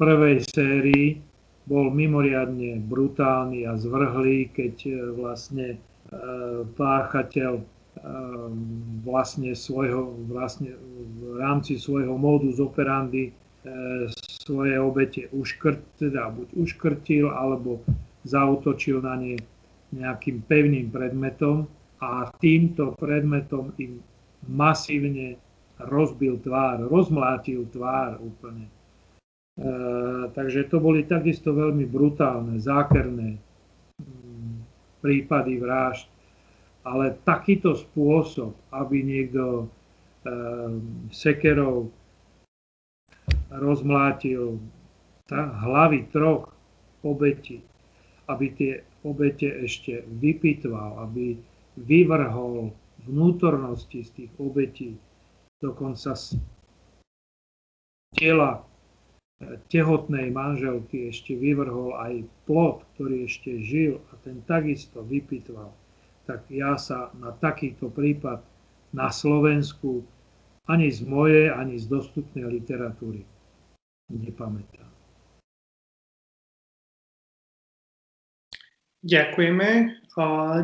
prvej sérii bol mimoriadne brutálny a zvrhlý, keď e, vlastne e, páchateľ vlastne svojho, vlastne v rámci svojho modus operandi svoje obete uškrt, teda buď uškrtil, alebo zautočil na ne nejakým pevným predmetom a týmto predmetom im masívne rozbil tvár, rozmlátil tvár úplne. Eh, takže to boli takisto veľmi brutálne, zákerné mm, prípady vražd. Ale takýto spôsob, aby niekto eh, sekerov rozmlátil hlavy troch obetí, aby tie obete ešte vypitval, aby vyvrhol vnútornosti z tých obetí, dokonca z tela tehotnej manželky ešte vyvrhol aj plod, ktorý ešte žil a ten takisto vypitval, tak ja sa na takýto prípad na Slovensku ani z mojej, ani z dostupnej literatúry nepamätám. Ďakujeme.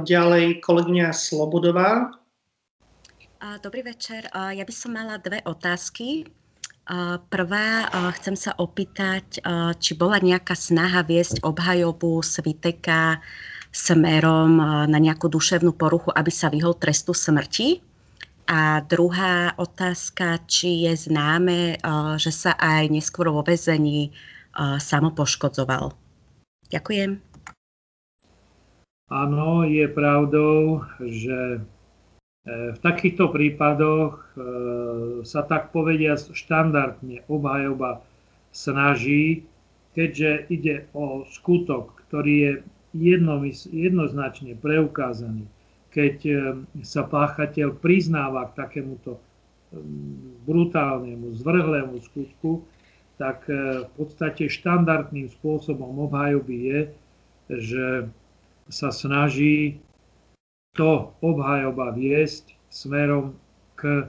Ďalej kolegyňa Slobodová. Dobrý večer. Ja by som mala dve otázky. Prvá, chcem sa opýtať, či bola nejaká snaha viesť obhajobu Sviteka smerom na nejakú duševnú poruchu, aby sa vyhol trestu smrti. A druhá otázka, či je známe, že sa aj neskôr vo väzení samopoškodzoval. Ďakujem. Áno, je pravdou, že v takýchto prípadoch e, sa tak povedia štandardne obhajoba snaží, keďže ide o skutok, ktorý je jednoznačne preukázaný, keď e, sa páchateľ priznáva k takémuto brutálnemu, zvrhlému skutku, tak e, v podstate štandardným spôsobom obhajoby je, že sa snaží to obhajoba viesť smerom k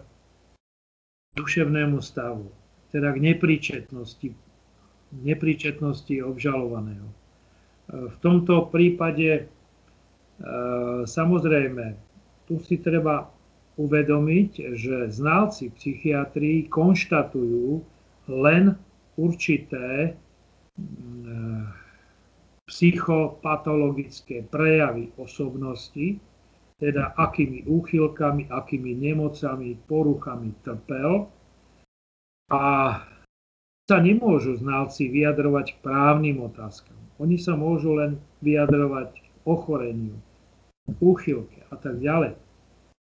duševnému stavu, teda k nepríčetnosti, nepríčetnosti obžalovaného. V tomto prípade e, samozrejme, tu si treba uvedomiť, že znalci psychiatrii konštatujú len určité e, psychopatologické prejavy osobnosti, teda akými úchylkami, akými nemocami, poruchami trpel. A sa nemôžu znalci vyjadrovať k právnym otázkam. Oni sa môžu len vyjadrovať k ochoreniu, úchylke a tak ďalej.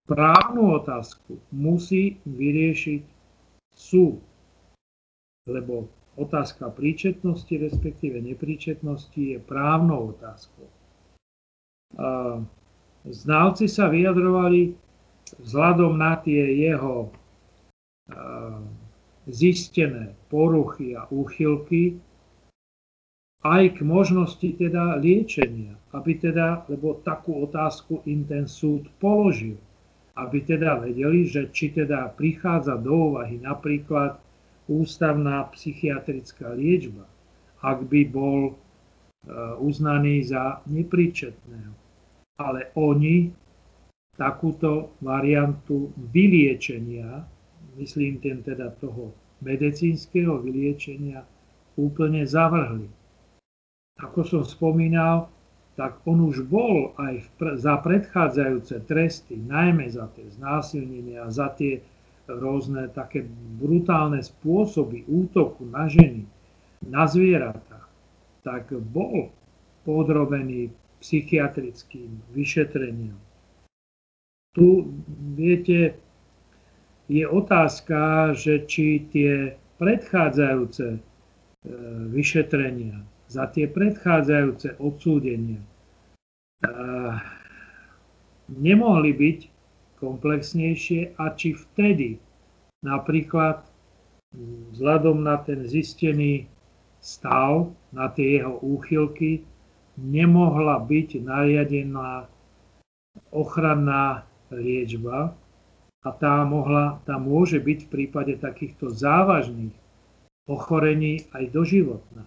Právnu otázku musí vyriešiť súd, lebo otázka príčetnosti, respektíve nepríčetnosti je právnou otázkou. Znalci sa vyjadrovali vzhľadom na tie jeho zistené poruchy a úchylky aj k možnosti teda liečenia, aby teda, lebo takú otázku im ten súd položil, aby teda vedeli, že či teda prichádza do úvahy napríklad ústavná psychiatrická liečba, ak by bol e, uznaný za nepríčetného. Ale oni takúto variantu vyliečenia myslím tým teda toho medicínskeho vyliečenia, úplne zavrhli. Ako som spomínal, tak on už bol aj za predchádzajúce tresty, najmä za tie znásilnenia, za tie rôzne také brutálne spôsoby útoku na ženy, na zvieratá, tak bol podrobený psychiatrickým vyšetreniam. Tu, viete, je otázka, že či tie predchádzajúce e, vyšetrenia, za tie predchádzajúce odsúdenia e, nemohli byť komplexnejšie a či vtedy napríklad vzhľadom na ten zistený stav, na tie jeho úchylky, nemohla byť nariadená ochranná liečba, a tá, mohla, tá môže byť v prípade takýchto závažných ochorení aj doživotná.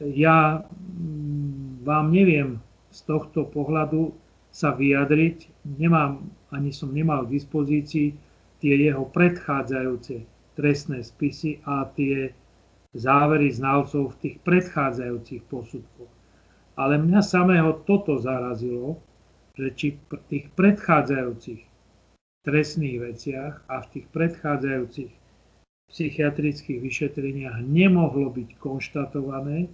Ja mm, vám neviem z tohto pohľadu sa vyjadriť, nemám, ani som nemal k dispozícii tie jeho predchádzajúce trestné spisy a tie závery znalcov v tých predchádzajúcich posudkoch. Ale mňa samého toto zarazilo, že či v tých predchádzajúcich trestných veciach a v tých predchádzajúcich psychiatrických vyšetreniach nemohlo byť konštatované,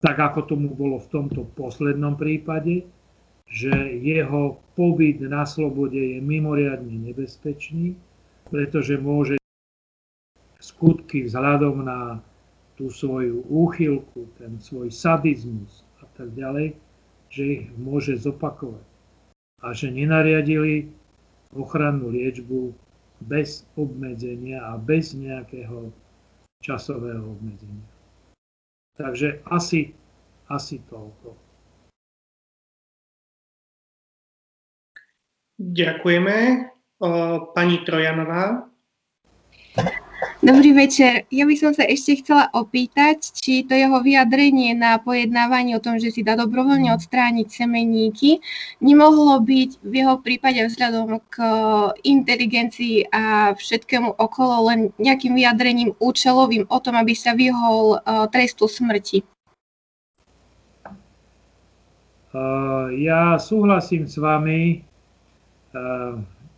tak ako tomu bolo v tomto poslednom prípade, že jeho pobyt na slobode je mimoriadne nebezpečný, pretože môže skutky vzhľadom na tú svoju úchylku, ten svoj sadizmus a tak ďalej, že ich môže zopakovať. A že nenariadili ochrannú liečbu bez obmedzenia a bez nejakého časového obmedzenia. Takže asi, asi toľko. Ďakujeme. Pani Trojanová. Dobrý večer. Ja by som sa ešte chcela opýtať, či to jeho vyjadrenie na pojednávanie o tom, že si dá dobrovoľne odstrániť semeníky, nemohlo byť v jeho prípade vzhľadom k inteligencii a všetkému okolo len nejakým vyjadrením účelovým o tom, aby sa vyhol e, trestu smrti. Ja súhlasím s vami,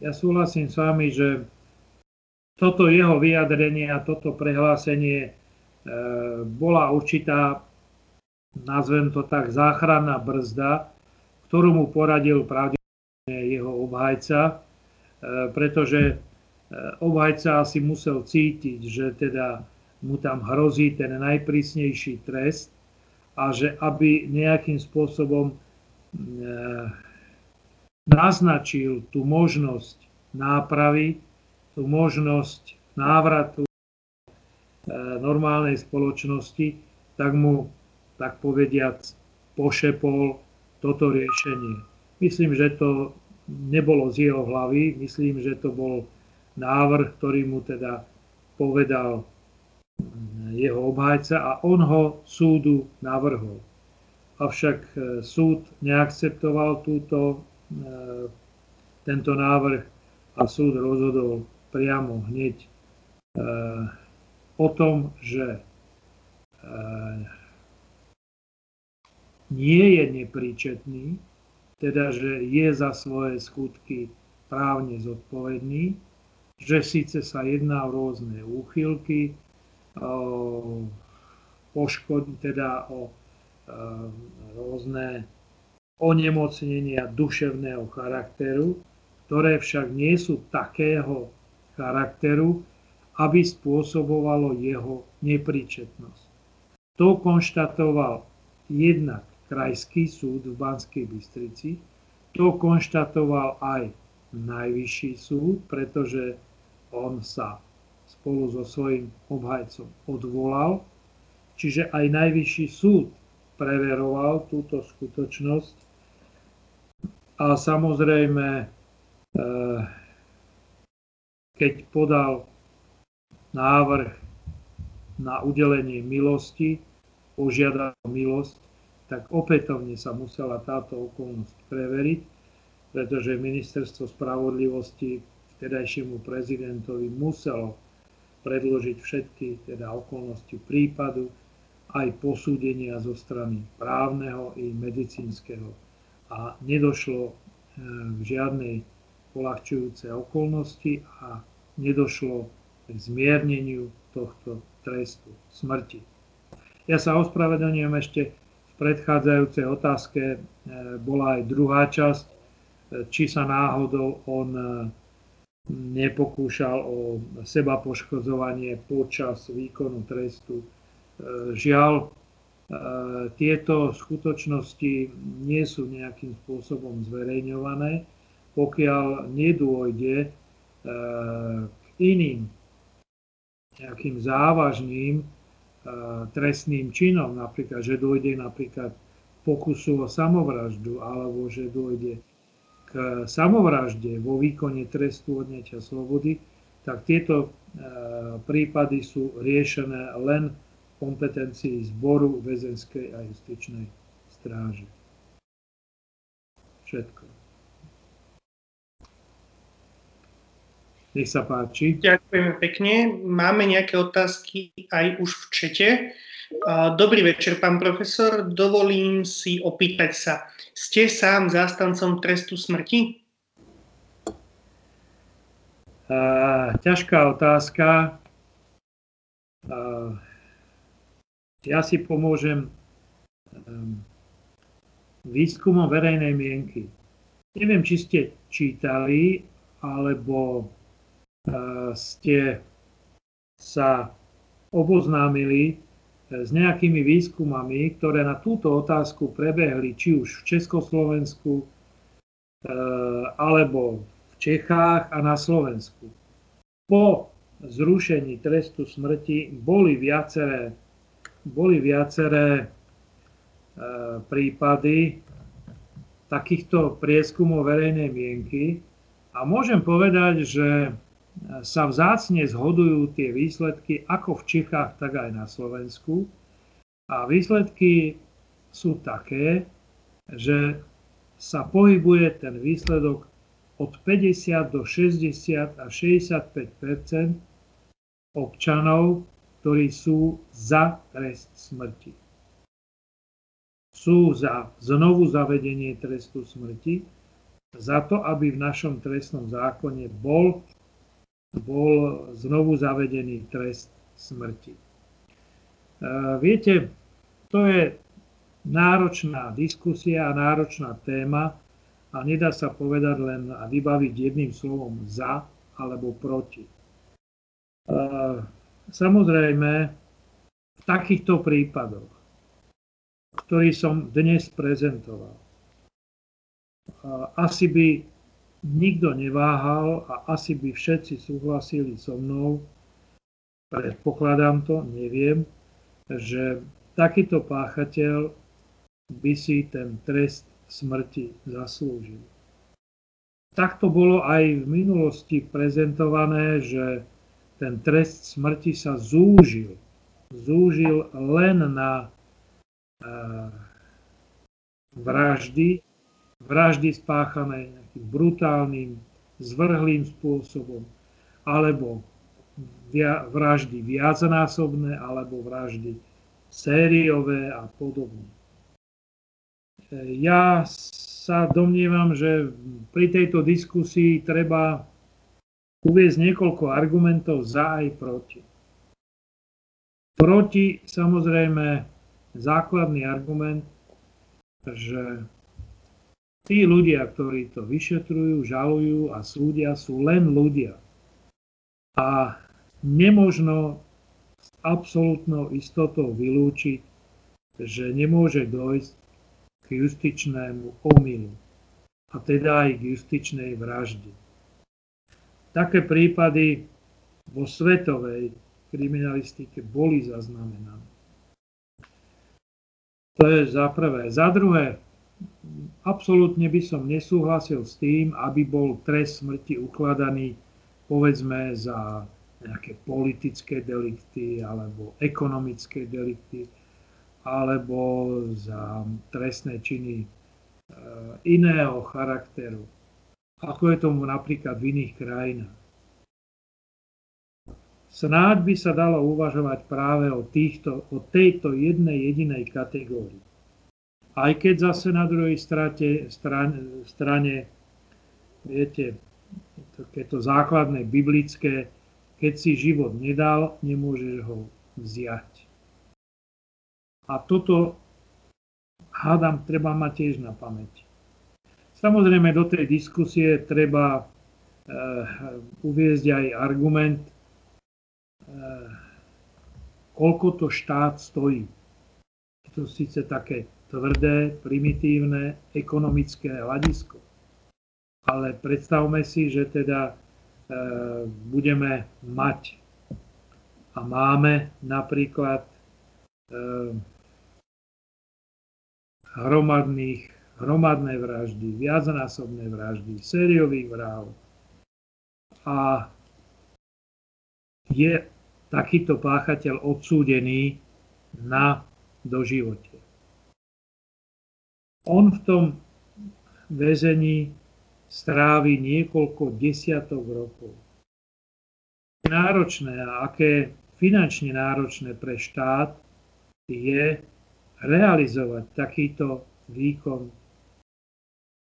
ja súhlasím s vami, že toto jeho vyjadrenie a toto prehlásenie e, bola určitá, nazvem to tak, záchranná brzda, ktorú mu poradil pravdepodobne jeho obhajca, e, pretože e, obhajca asi musel cítiť, že teda mu tam hrozí ten najprísnejší trest a že aby nejakým spôsobom naznačil tú možnosť nápravy, tú možnosť návratu e, normálnej spoločnosti, tak mu, tak povediac, pošepol toto riešenie. Myslím, že to nebolo z jeho hlavy, myslím, že to bol návrh, ktorý mu teda povedal mm, jeho obhajca a on ho súdu navrhol. Avšak e, súd neakceptoval túto, e, tento návrh a súd rozhodol priamo hneď e, o tom, že e, nie je nepríčetný, teda že je za svoje skutky právne zodpovedný že síce sa jedná o rôzne úchylky, poškod, teda o rôzne onemocnenia duševného charakteru, ktoré však nie sú takého charakteru, aby spôsobovalo jeho nepríčetnosť. To konštatoval jednak Krajský súd v Banskej Bystrici, to konštatoval aj Najvyšší súd, pretože on sa spolu so svojím obhajcom odvolal, čiže aj Najvyšší súd preveroval túto skutočnosť a samozrejme, eh, keď podal návrh na udelenie milosti, požiadal milosť, tak opätovne sa musela táto okolnosť preveriť, pretože ministerstvo spravodlivosti vtedajšiemu prezidentovi muselo predložiť všetky teda okolnosti prípadu, aj posúdenia zo strany právneho i medicínskeho. A nedošlo e, k žiadnej polahčujúcej okolnosti a nedošlo k zmierneniu tohto trestu smrti. Ja sa ospravedlňujem ešte v predchádzajúcej otázke, e, bola aj druhá časť, e, či sa náhodou on nepokúšal o seba poškodzovanie počas výkonu trestu. Žiaľ, tieto skutočnosti nie sú nejakým spôsobom zverejňované, pokiaľ nedôjde k iným nejakým závažným trestným činom, napríklad, že dôjde napríklad pokusu o samovraždu, alebo že dôjde k samovražde vo výkone trestu odňatia slobody, tak tieto prípady sú riešené len kompetencií zboru väzenskej a justičnej stráže. Všetko. Nech sa páči. Ďakujeme pekne. Máme nejaké otázky aj už v čete. Dobrý večer, pán profesor. Dovolím si opýtať sa. Ste sám zástancom trestu smrti? Uh, ťažká otázka. Uh, ja si pomôžem um, výskumom verejnej mienky. Neviem, či ste čítali, alebo ste sa oboznámili eh, s nejakými výskumami, ktoré na túto otázku prebehli či už v Československu, uh, alebo v Čechách a na Slovensku. Po zrušení trestu smrti boli viaceré boli viaceré prípady takýchto prieskumov verejnej mienky a môžem povedať, že sa vzácne zhodujú tie výsledky ako v Čechách, tak aj na Slovensku. A výsledky sú také, že sa pohybuje ten výsledok od 50 do 60 a 65% občanov ktorí sú za trest smrti. Sú za znovu zavedenie trestu smrti, za to, aby v našom trestnom zákone bol, bol znovu zavedený trest smrti. E, viete, to je náročná diskusia a náročná téma a nedá sa povedať len a vybaviť jedným slovom za alebo proti. E, Samozrejme, v takýchto prípadoch, ktorý som dnes prezentoval, asi by nikto neváhal a asi by všetci súhlasili so mnou, predpokladám to, neviem, že takýto páchateľ by si ten trest smrti zaslúžil. Takto bolo aj v minulosti prezentované, že ten trest smrti sa zúžil. Zúžil len na uh, vraždy, vraždy spáchané brutálnym, zvrhlým spôsobom, alebo vraždy viacnásobné, alebo vraždy sériové a podobne. Ja sa domnievam, že pri tejto diskusii treba uviezť niekoľko argumentov za aj proti. Proti samozrejme základný argument, že tí ľudia, ktorí to vyšetrujú, žalujú a súdia, sú len ľudia. A nemožno s absolútnou istotou vylúčiť, že nemôže dojsť k justičnému omylu a teda aj k justičnej vražde. Také prípady vo svetovej kriminalistike boli zaznamenané. To je za prvé. Za druhé, absolútne by som nesúhlasil s tým, aby bol trest smrti ukladaný povedzme za nejaké politické delikty alebo ekonomické delikty alebo za trestné činy e, iného charakteru, ako je tomu napríklad v iných krajinách. Snáď by sa dalo uvažovať práve o, týchto, o tejto jednej jedinej kategórii. Aj keď zase na druhej strate, strane, strane, viete, takéto základné biblické, keď si život nedal, nemôžeš ho vziať. A toto, hádam, treba mať tiež na pamäti. Samozrejme, do tej diskusie treba e, uviezť aj argument, Eh, koľko to štát stojí. To síce také tvrdé, primitívne, ekonomické hľadisko. Ale predstavme si, že teda e, budeme mať a máme napríklad e, hromadných, hromadné vraždy, viacnásobné vraždy, sériových vrahov. A je takýto páchateľ odsúdený na doživotie. On v tom väzení strávi niekoľko desiatok rokov. Náročné a aké finančne náročné pre štát je realizovať takýto výkon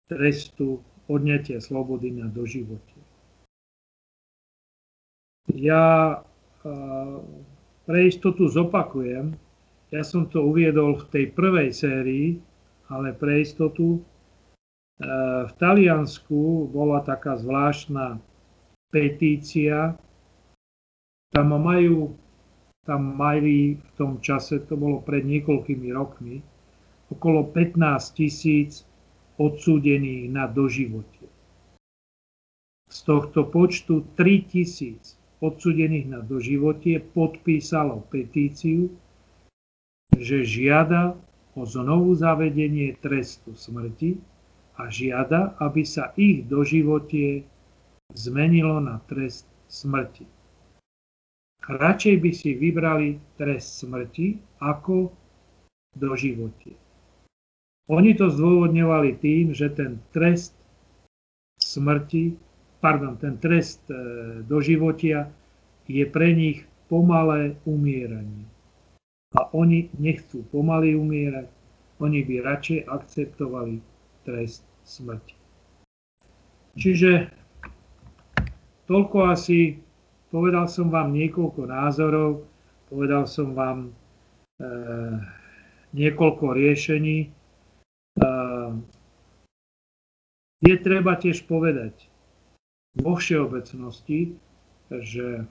trestu odňatia slobody na doživotie. Ja pre istotu zopakujem, ja som to uviedol v tej prvej sérii, ale pre istotu v Taliansku bola taká zvláštna petícia, tam majú, tam mali v tom čase, to bolo pred niekoľkými rokmi, okolo 15 tisíc odsúdených na doživotie. Z tohto počtu 3 tisíc odsudených na doživotie podpísalo petíciu, že žiada o znovu zavedenie trestu smrti a žiada, aby sa ich doživotie zmenilo na trest smrti. Radšej by si vybrali trest smrti ako doživotie. Oni to zdôvodňovali tým, že ten trest smrti pardon, ten trest e, doživotia je pre nich pomalé umieranie. A oni nechcú pomaly umierať, oni by radšej akceptovali trest smrti. Čiže toľko asi, povedal som vám niekoľko názorov, povedal som vám e, niekoľko riešení. E, je treba tiež povedať, vo všeobecnosti, že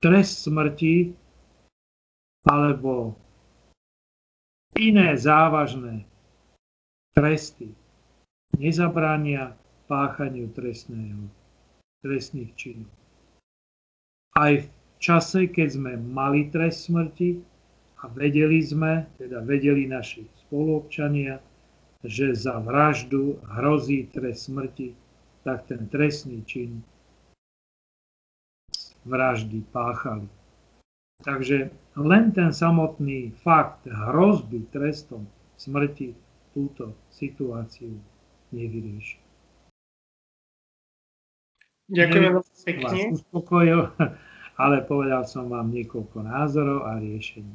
trest smrti alebo iné závažné tresty nezabránia páchaniu trestného, trestných činov. Aj v čase, keď sme mali trest smrti a vedeli sme, teda vedeli naši spoluobčania, že za vraždu hrozí trest smrti, tak ten trestný čin vraždy páchali. Takže len ten samotný fakt hrozby trestom smrti túto situáciu nevyrieši. Ďakujem veľmi pekne. Uspokojil, ale povedal som vám niekoľko názorov a riešení.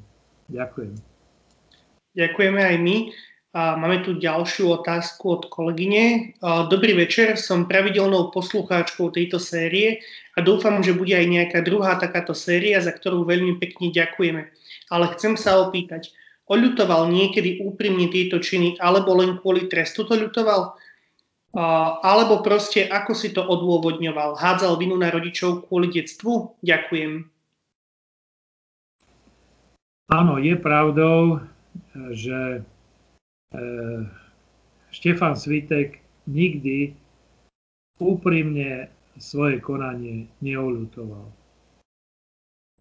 Ďakujem. Ďakujeme aj my. Máme tu ďalšiu otázku od kolegyne. Dobrý večer, som pravidelnou poslucháčkou tejto série a dúfam, že bude aj nejaká druhá takáto séria, za ktorú veľmi pekne ďakujeme. Ale chcem sa opýtať, oľutoval niekedy úprimne tieto činy, alebo len kvôli trestu to ľutoval? Alebo proste ako si to odôvodňoval? Hádzal vinu na rodičov kvôli detstvu? Ďakujem. Áno, je pravdou, že Štefan Svitek nikdy úprimne svoje konanie neolutoval.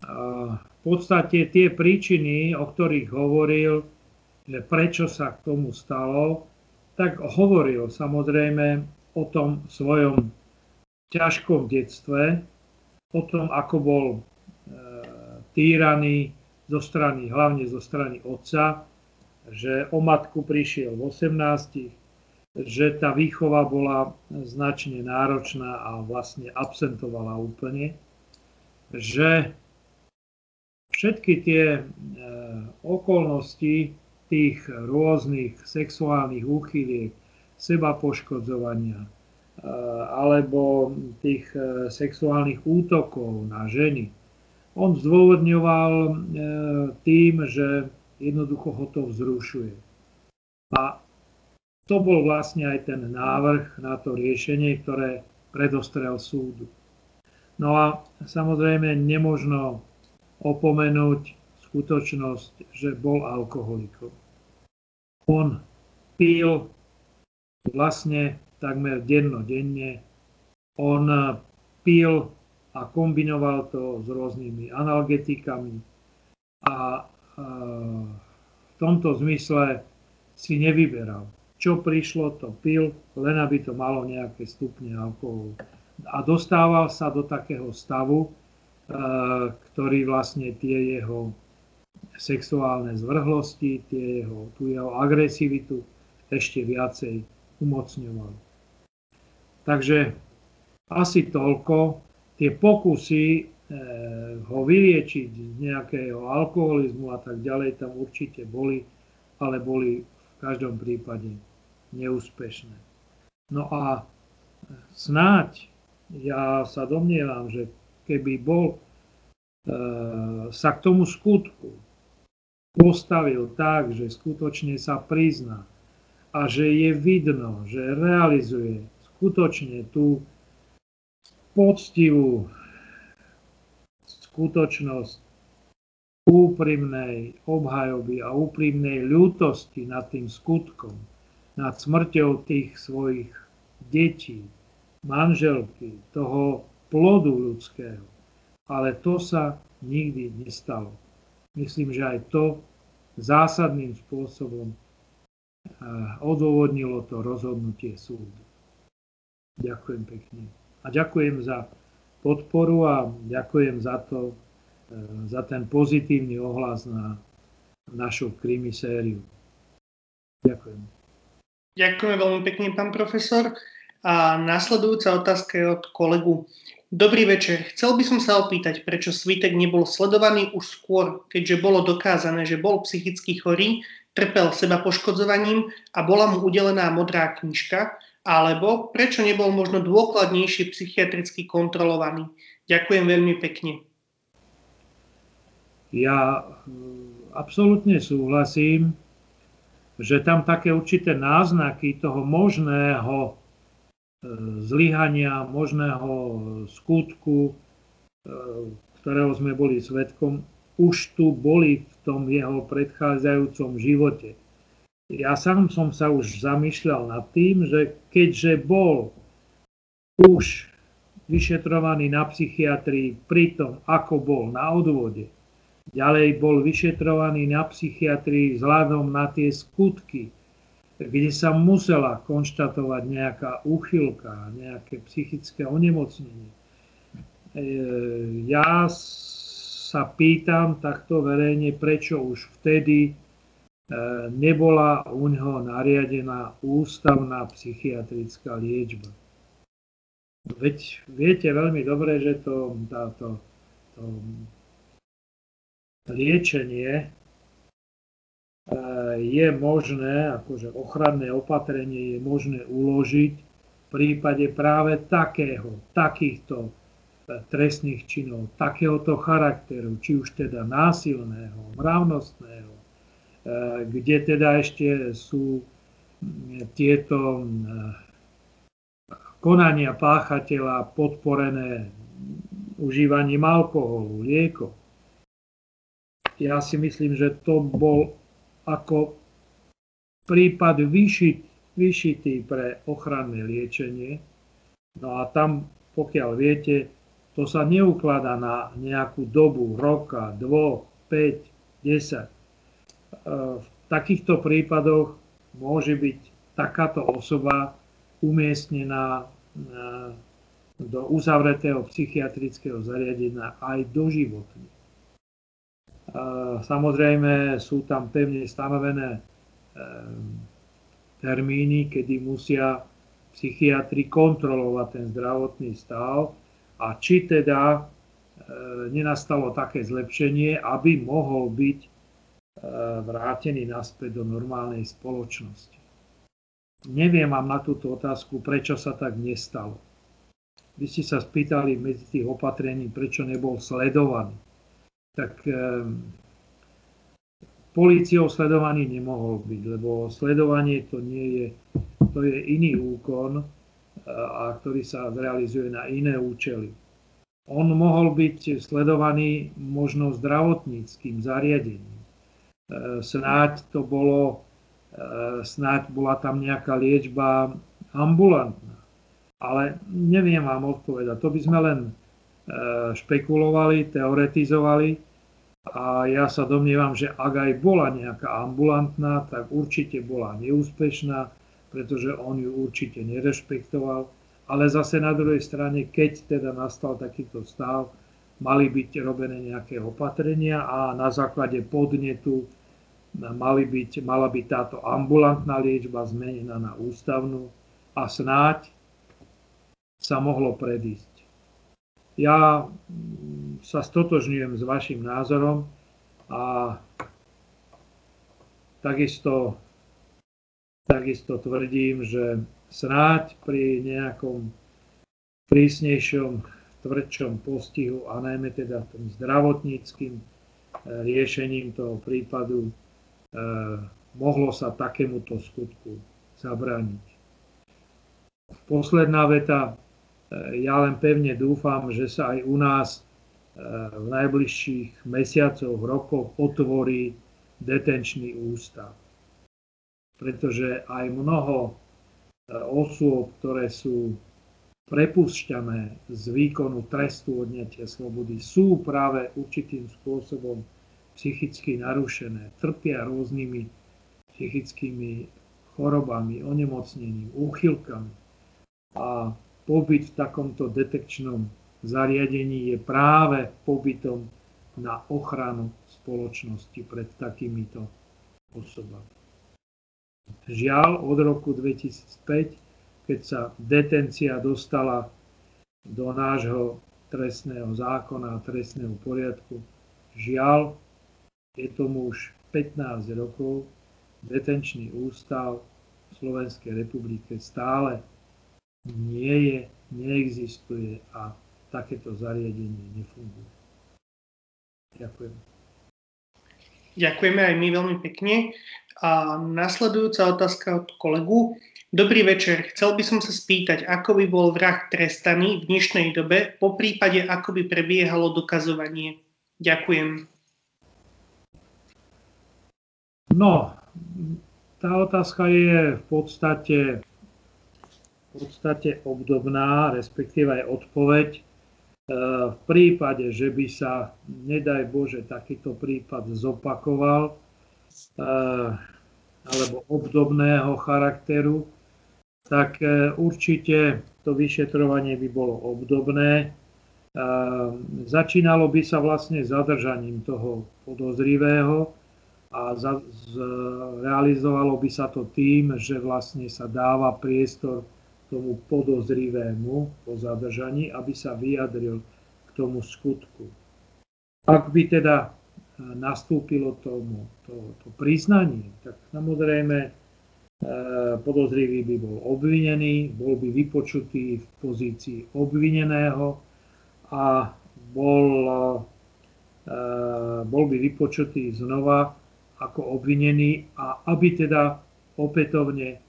v podstate tie príčiny, o ktorých hovoril, že prečo sa k tomu stalo, tak hovoril samozrejme o tom svojom ťažkom detstve, o tom, ako bol e, týraný zo strany, hlavne zo strany otca, že o matku prišiel v 18, že tá výchova bola značne náročná a vlastne absentovala úplne, že všetky tie e, okolnosti tých rôznych sexuálnych úchyliek, seba poškodzovania e, alebo tých e, sexuálnych útokov na ženy, on zdôvodňoval tým, že jednoducho ho to vzrušuje. A to bol vlastne aj ten návrh na to riešenie, ktoré predostrel súdu. No a samozrejme nemožno opomenúť skutočnosť, že bol alkoholikom. On pil vlastne takmer dennodenne. On pil a kombinoval to s rôznymi analgetikami a v tomto zmysle si nevyberal. Čo prišlo, to pil, len aby to malo nejaké stupne alkoholu. A dostával sa do takého stavu, e, ktorý vlastne tie jeho sexuálne zvrhlosti, tie jeho, tú jeho agresivitu ešte viacej umocňoval. Takže asi toľko. Tie pokusy Eh, ho vyliečiť z nejakého alkoholizmu a tak ďalej, tam určite boli, ale boli v každom prípade neúspešné. No a snáď ja sa domnievam, že keby bol e, sa k tomu skutku postavil tak, že skutočne sa prizná a že je vidno, že realizuje skutočne tú poctivú skutočnosť úprimnej obhajoby a úprimnej ľútosti nad tým skutkom, nad smrťou tých svojich detí, manželky, toho plodu ľudského. Ale to sa nikdy nestalo. Myslím, že aj to zásadným spôsobom odôvodnilo to rozhodnutie súdu. Ďakujem pekne. A ďakujem za podporu a ďakujem za to, e, za ten pozitívny ohlas na našu krimi sériu. Ďakujem. Ďakujem veľmi pekne, pán profesor. A následujúca otázka je od kolegu. Dobrý večer. Chcel by som sa opýtať, prečo Svitek nebol sledovaný už skôr, keďže bolo dokázané, že bol psychicky chorý, trpel seba poškodzovaním a bola mu udelená modrá knižka, alebo prečo nebol možno dôkladnejšie psychiatricky kontrolovaný. Ďakujem veľmi pekne. Ja hm, absolútne súhlasím, že tam také určité náznaky toho možného e, zlyhania, možného skutku, e, ktorého sme boli svetkom, už tu boli v tom jeho predchádzajúcom živote ja sám som sa už zamýšľal nad tým, že keďže bol už vyšetrovaný na psychiatrii pri tom, ako bol na odvode, ďalej bol vyšetrovaný na psychiatrii vzhľadom na tie skutky, kde sa musela konštatovať nejaká úchylka, nejaké psychické onemocnenie. E, ja sa pýtam takto verejne, prečo už vtedy nebola u neho nariadená ústavná psychiatrická liečba. Veď viete veľmi dobre, že to, táto, to liečenie je možné, akože ochranné opatrenie je možné uložiť v prípade práve takého, takýchto trestných činov, takéhoto charakteru, či už teda násilného, mravnostného, kde teda ešte sú tieto konania páchateľa podporené užívaním alkoholu, liekov. Ja si myslím, že to bol ako prípad vyšit, vyšitý pre ochranné liečenie. No a tam, pokiaľ viete, to sa neukladá na nejakú dobu, roka, dvoch, 5, 10. V takýchto prípadoch môže byť takáto osoba umiestnená do uzavretého psychiatrického zariadenia aj doživotne. Samozrejme sú tam pevne stanovené termíny, kedy musia psychiatri kontrolovať ten zdravotný stav a či teda nenastalo také zlepšenie, aby mohol byť vrátený naspäť do normálnej spoločnosti. Neviem vám na túto otázku, prečo sa tak nestalo. Vy ste sa spýtali medzi tých opatrení, prečo nebol sledovaný. Tak e, policiou sledovaný nemohol byť, lebo sledovanie to nie je, to je iný úkon, e, a ktorý sa realizuje na iné účely. On mohol byť sledovaný možno zdravotníckým zariadením. E, snáď to bolo Eh, snáď bola tam nejaká liečba ambulantná. Ale neviem vám odpovedať. To by sme len eh, špekulovali, teoretizovali a ja sa domnievam, že ak aj bola nejaká ambulantná, tak určite bola neúspešná, pretože on ju určite nerešpektoval. Ale zase na druhej strane, keď teda nastal takýto stav, mali byť robené nejaké opatrenia a na základe podnetu mali byť, mala byť táto ambulantná liečba zmenená na ústavnú a snáď sa mohlo predísť. Ja sa stotožňujem s vašim názorom a takisto, takisto tvrdím, že snáď pri nejakom prísnejšom, tvrdšom postihu a najmä teda tým zdravotníckým eh, riešením toho prípadu Eh, mohlo sa takémuto skutku zabrániť. Posledná veta. Eh, ja len pevne dúfam, že sa aj u nás v najbližších mesiacoch, rokoch otvorí detenčný ústav. Pretože aj mnoho osôb, ktoré sú prepúšťané z výkonu trestu odňatia slobody, sú práve určitým spôsobom psychicky narušené, trpia rôznymi psychickými chorobami, onemocnením, úchylkami. A pobyt v takomto detekčnom zariadení je práve pobytom na ochranu spoločnosti pred takýmito osobami. Žiaľ, od roku 2005, keď sa detencia dostala do nášho trestného zákona a trestného poriadku, žiaľ, je tomu už 15 rokov, detenčný ústav v Slovenskej republike stále nie je, neexistuje a takéto zariadenie nefunguje. Ďakujem. Ďakujeme aj my veľmi pekne. A nasledujúca otázka od kolegu. Dobrý večer. Chcel by som sa spýtať, ako by bol vrah trestaný v dnešnej dobe, po prípade ako by prebiehalo dokazovanie. Ďakujem. No, tá otázka je v podstate, v podstate obdobná, respektíve aj odpoveď. E, v prípade, že by sa, nedaj Bože, takýto prípad zopakoval, e, alebo obdobného charakteru, tak e, určite to vyšetrovanie by bolo obdobné. Začínalo by sa vlastne zadržaním toho podozrivého, a za, realizovalo by sa to tým, že vlastne sa dáva priestor tomu podozrivému po zadržaní, aby sa vyjadril k tomu skutku. Ak by teda nastúpilo tomu to, to priznanie, tak samozrejme podozrivý by bol obvinený, bol by vypočutý v pozícii obvineného a bol, bol by vypočutý znova ako obvinený a aby teda opätovne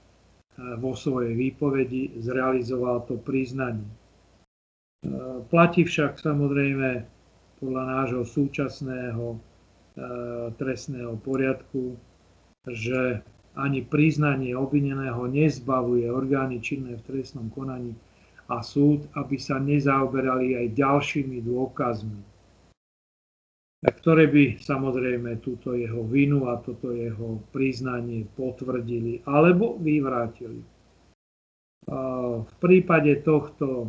vo svojej výpovedi zrealizoval to priznanie. Platí však samozrejme podľa nášho súčasného trestného poriadku, že ani priznanie obvineného nezbavuje orgány činné v trestnom konaní a súd, aby sa nezaoberali aj ďalšími dôkazmi, ktoré by samozrejme túto jeho vinu a toto jeho priznanie potvrdili alebo vyvrátili. V prípade tohto e,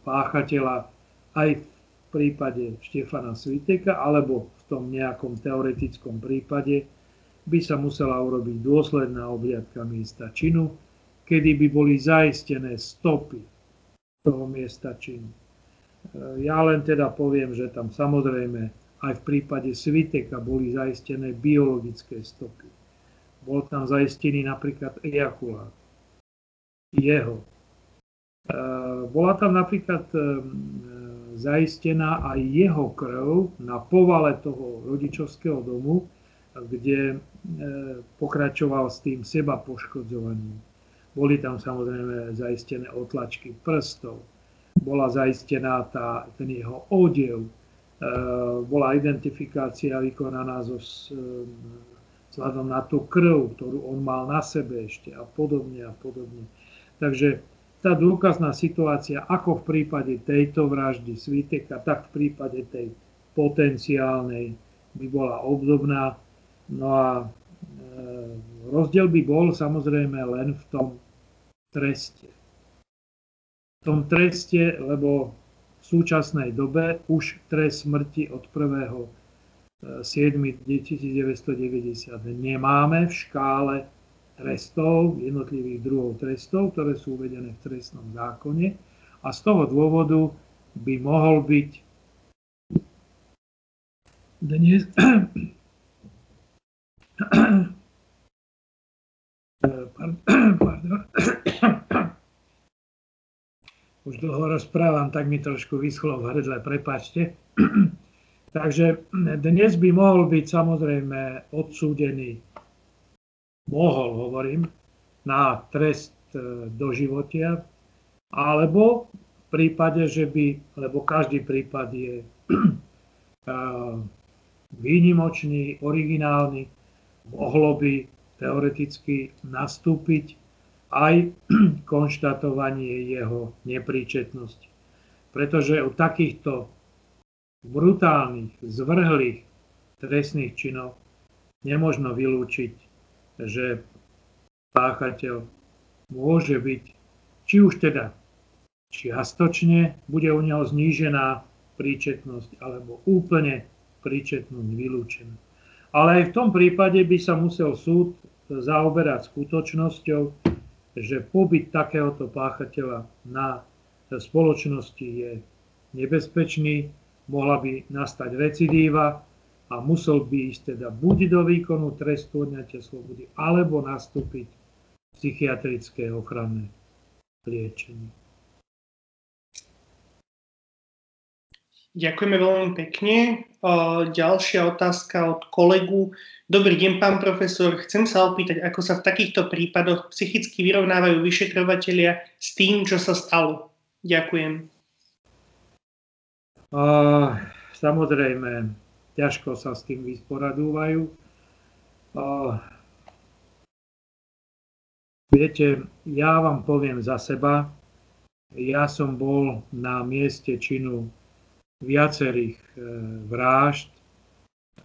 páchateľa aj v prípade Štefana Sviteka alebo v tom nejakom teoretickom prípade by sa musela urobiť dôsledná obliadka miesta činu, kedy by boli zaistené stopy toho miesta činu. E, ja len teda poviem, že tam samozrejme aj v prípade Sviteka boli zaistené biologické stopy. Bol tam zaistený napríklad ejakulát. Jeho. E, bola tam napríklad e, zaistená aj jeho krv na povale toho rodičovského domu, kde pokračoval s tým seba poškodzovaním. Boli tam samozrejme zaistené otlačky prstov, bola zaistená tá, ten jeho odev, e, bola identifikácia vykonaná zo, vzhľadom na tú krv, ktorú on mal na sebe ešte a podobne a podobne. Takže tá dôkazná situácia, ako v prípade tejto vraždy Sviteka, tak v prípade tej potenciálnej by bola obdobná. No a e, rozdiel by bol samozrejme len v tom treste. V tom treste, lebo v súčasnej dobe už trest smrti od 1. 7. 1990 nemáme v škále trestov, jednotlivých druhov trestov, ktoré sú uvedené v trestnom zákone a z toho dôvodu by mohol byť dnes, Pardon. Už dlho rozprávam, tak mi trošku vyschlo v hrdle, prepačte. Takže dnes by mohol byť samozrejme odsúdený, mohol hovorím, na trest e, do životia, alebo v prípade, že by, lebo každý prípad je e, výnimočný, originálny, mohlo by teoreticky nastúpiť aj konštatovanie jeho nepríčetnosti. Pretože u takýchto brutálnych, zvrhlých trestných činov nemožno vylúčiť, že páchateľ môže byť, či už teda čiastočne bude u neho znížená príčetnosť, alebo úplne príčetnosť vylúčená. Ale aj v tom prípade by sa musel súd zaoberať skutočnosťou, že pobyt takéhoto páchateľa na spoločnosti je nebezpečný, mohla by nastať recidíva a musel by ísť teda buď do výkonu trestu odňatia slobody, alebo nastúpiť psychiatrické ochranné liečenie. Ďakujeme veľmi pekne. Ďalšia otázka od kolegu. Dobrý deň, pán profesor. Chcem sa opýtať, ako sa v takýchto prípadoch psychicky vyrovnávajú vyšetrovateľia s tým, čo sa stalo. Ďakujem. Uh, samozrejme, ťažko sa s tým vysporadúvajú. Uh, viete, ja vám poviem za seba, ja som bol na mieste činu viacerých e, vražd,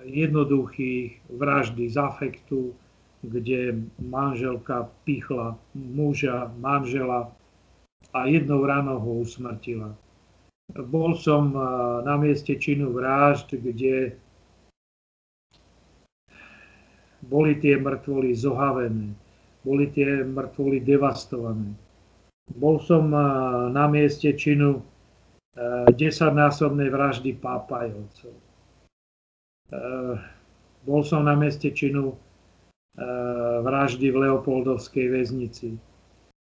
jednoduchých vraždy z afektu, kde manželka pichla muža, manžela a jednou ráno ho usmrtila. Bol som e, na mieste činu vražd, kde boli tie mŕtvoly zohavené, boli tie mŕtvoly devastované. Bol som e, na mieste činu desaťnásobnej vraždy pápajovcov. bol som na meste činu vraždy v Leopoldovskej väznici,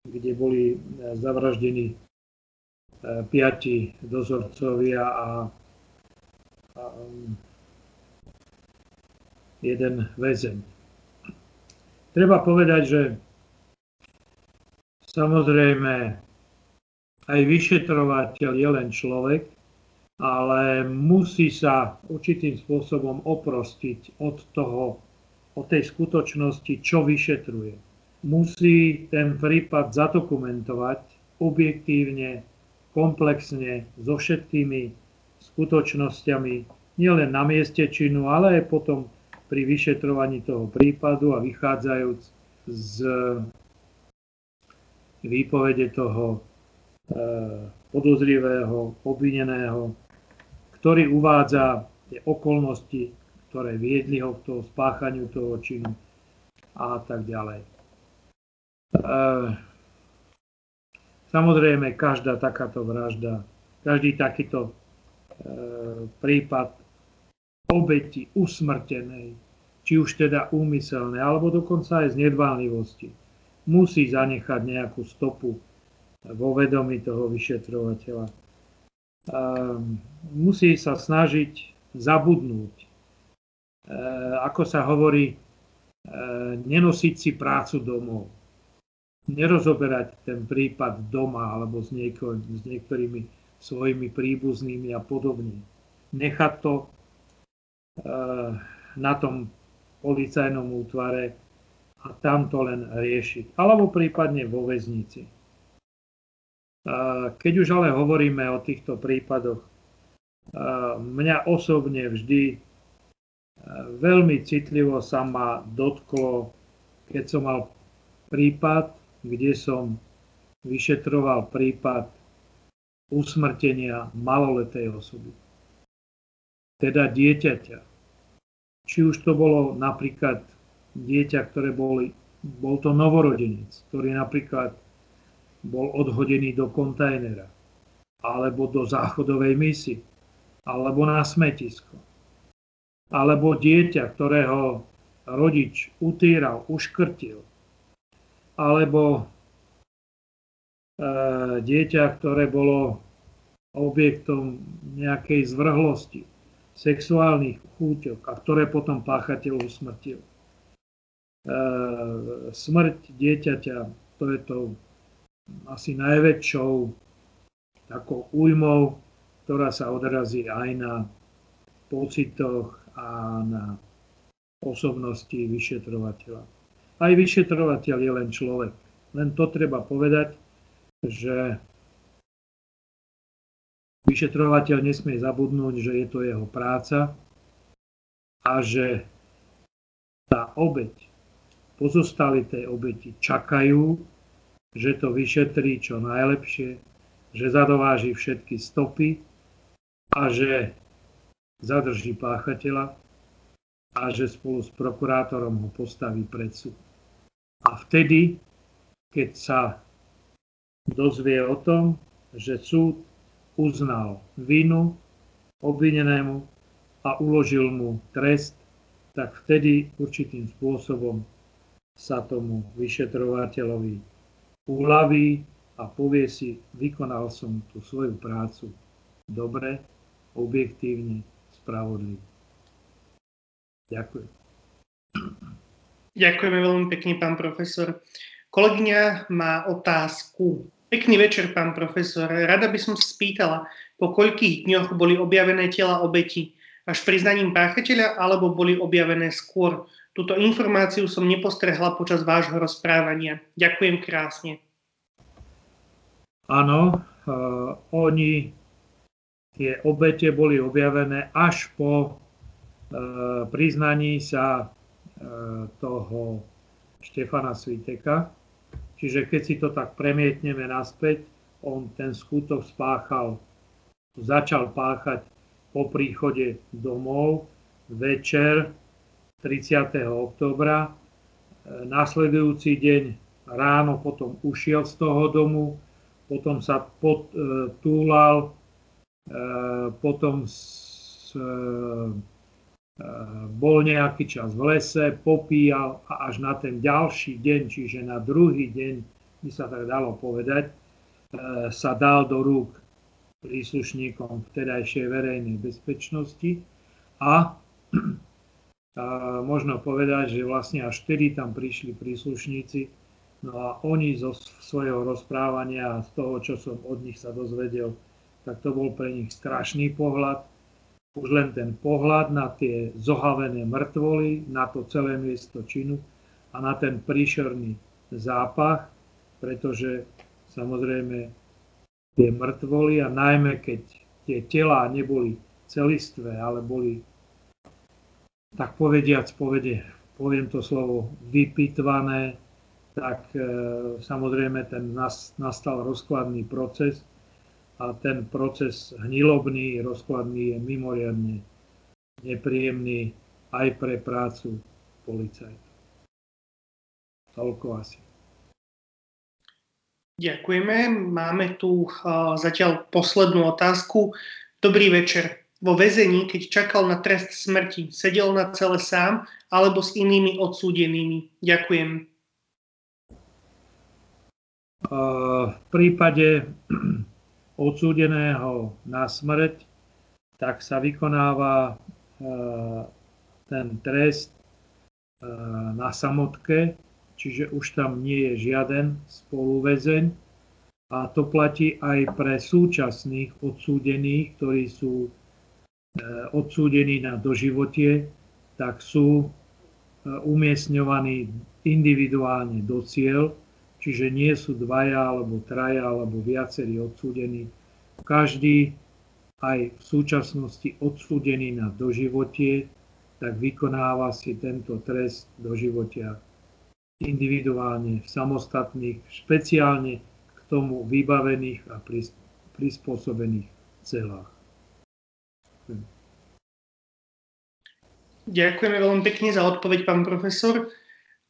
kde boli zavraždení piati dozorcovia a, a jeden väzeň. Treba povedať, že samozrejme aj vyšetrovateľ je len človek, ale musí sa určitým spôsobom oprostiť od toho, od tej skutočnosti, čo vyšetruje. Musí ten prípad zadokumentovať objektívne, komplexne, so všetkými skutočnosťami, nielen na mieste činu, ale aj potom pri vyšetrovaní toho prípadu a vychádzajúc z výpovede toho podozrivého, obvineného, ktorý uvádza tie okolnosti, ktoré viedli ho k toho spáchaniu toho činu a tak ďalej. E, samozrejme, každá takáto vražda, každý takýto e, prípad obeti usmrtenej, či už teda úmyselné, alebo dokonca aj z nedbánlivosti, musí zanechať nejakú stopu vo vedomí toho vyšetrovateľa. Musí sa snažiť zabudnúť. E, ako sa hovorí, e, nenosiť si prácu domov. Nerozoberať ten prípad doma alebo s, nieko, s niektorými svojimi príbuznými a podobne. Nechať to na tom policajnom útvare a tam to len riešiť. Alebo prípadne vo väznici. Keď už ale hovoríme o týchto prípadoch, mňa osobne vždy veľmi citlivo sa ma dotklo, keď som mal prípad, kde som vyšetroval prípad usmrtenia maloletej osoby teda dieťaťa. Či už to bolo napríklad dieťa, ktoré boli, bol to novorodenec, ktorý napríklad bol odhodený do kontajnera, alebo do záchodovej misy, alebo na smetisko. Alebo dieťa, ktorého rodič utýral, uškrtil. Alebo e, dieťa, ktoré bolo objektom nejakej zvrhlosti sexuálnych chúťok a ktoré potom páchateľ usmrtil. E, smrť dieťaťa, to je to asi najväčšou takou újmou, ktorá sa odrazí aj na pocitoch a na osobnosti vyšetrovateľa. Aj vyšetrovateľ je len človek. Len to treba povedať, že Vyšetrovateľ nesmie zabudnúť, že je to jeho práca a že tá obeď, pozostali tej obeti čakajú, že to vyšetrí čo najlepšie, že zadováži všetky stopy a že zadrží páchateľa a že spolu s prokurátorom ho postaví pred súd. A vtedy, keď sa dozvie o tom, že súd uznal vinu obvinenému a uložil mu trest, tak vtedy určitým spôsobom sa tomu vyšetrovateľovi uľaví a povie si, vykonal som tú svoju prácu dobre, objektívne, spravodlivo. Ďakujem. Ďakujeme veľmi pekne, pán profesor. Kolegyňa má otázku. Pekný večer, pán profesor. Rada by som spýtala, po koľkých dňoch boli objavené tela obeti? Až priznaním páchateľa, alebo boli objavené skôr? Túto informáciu som nepostrehla počas vášho rozprávania. Ďakujem krásne. Áno, uh, oni, tie obete boli objavené až po uh, priznaní sa uh, toho Štefana Sviteka, Čiže keď si to tak premietneme naspäť, on ten skutok spáchal, začal páchať po príchode domov večer 30. oktobra. E, nasledujúci deň ráno potom ušiel z toho domu, potom sa potúlal, e, potom bol nejaký čas v lese, popíjal a až na ten ďalší deň, čiže na druhý deň, by sa tak dalo povedať, sa dal do rúk príslušníkom vtedajšej verejnej bezpečnosti a, a možno povedať, že vlastne až vtedy tam prišli príslušníci, no a oni zo svojho rozprávania a z toho, čo som od nich sa dozvedel, tak to bol pre nich strašný pohľad. Už len ten pohľad na tie zohavené mŕtvoly, na to celé miesto činu a na ten príšerný zápach, pretože samozrejme tie mŕtvoly a najmä keď tie telá neboli celistvé, ale boli tak povediac, povede, poviem to slovo, vypitvané, tak e, samozrejme ten nas, nastal rozkladný proces a ten proces hnilobný, rozkladný je mimoriadne nepríjemný aj pre prácu policajtov. Toľko asi. Ďakujeme. Máme tu uh, zatiaľ poslednú otázku. Dobrý večer. Vo väzení, keď čakal na trest smrti, sedel na cele sám alebo s inými odsúdenými? Ďakujem. V prípade odsúdeného na smrť, tak sa vykonáva uh, ten trest na samotke, čiže už tam nie je žiaden spoluväzeň. A to platí aj pre súčasných odsúdených, ktorí sú e, odsúdení na doživotie, tak sú e, umiestňovaní individuálne do cieľ, čiže nie sú dvaja alebo traja alebo viacerí odsúdení. Každý aj v súčasnosti odsúdený na doživotie, tak vykonáva si tento trest doživotia individuálne, samostatných, špeciálne k tomu vybavených a prispôsobených celách. Ďakujeme veľmi pekne za odpoveď, pán profesor.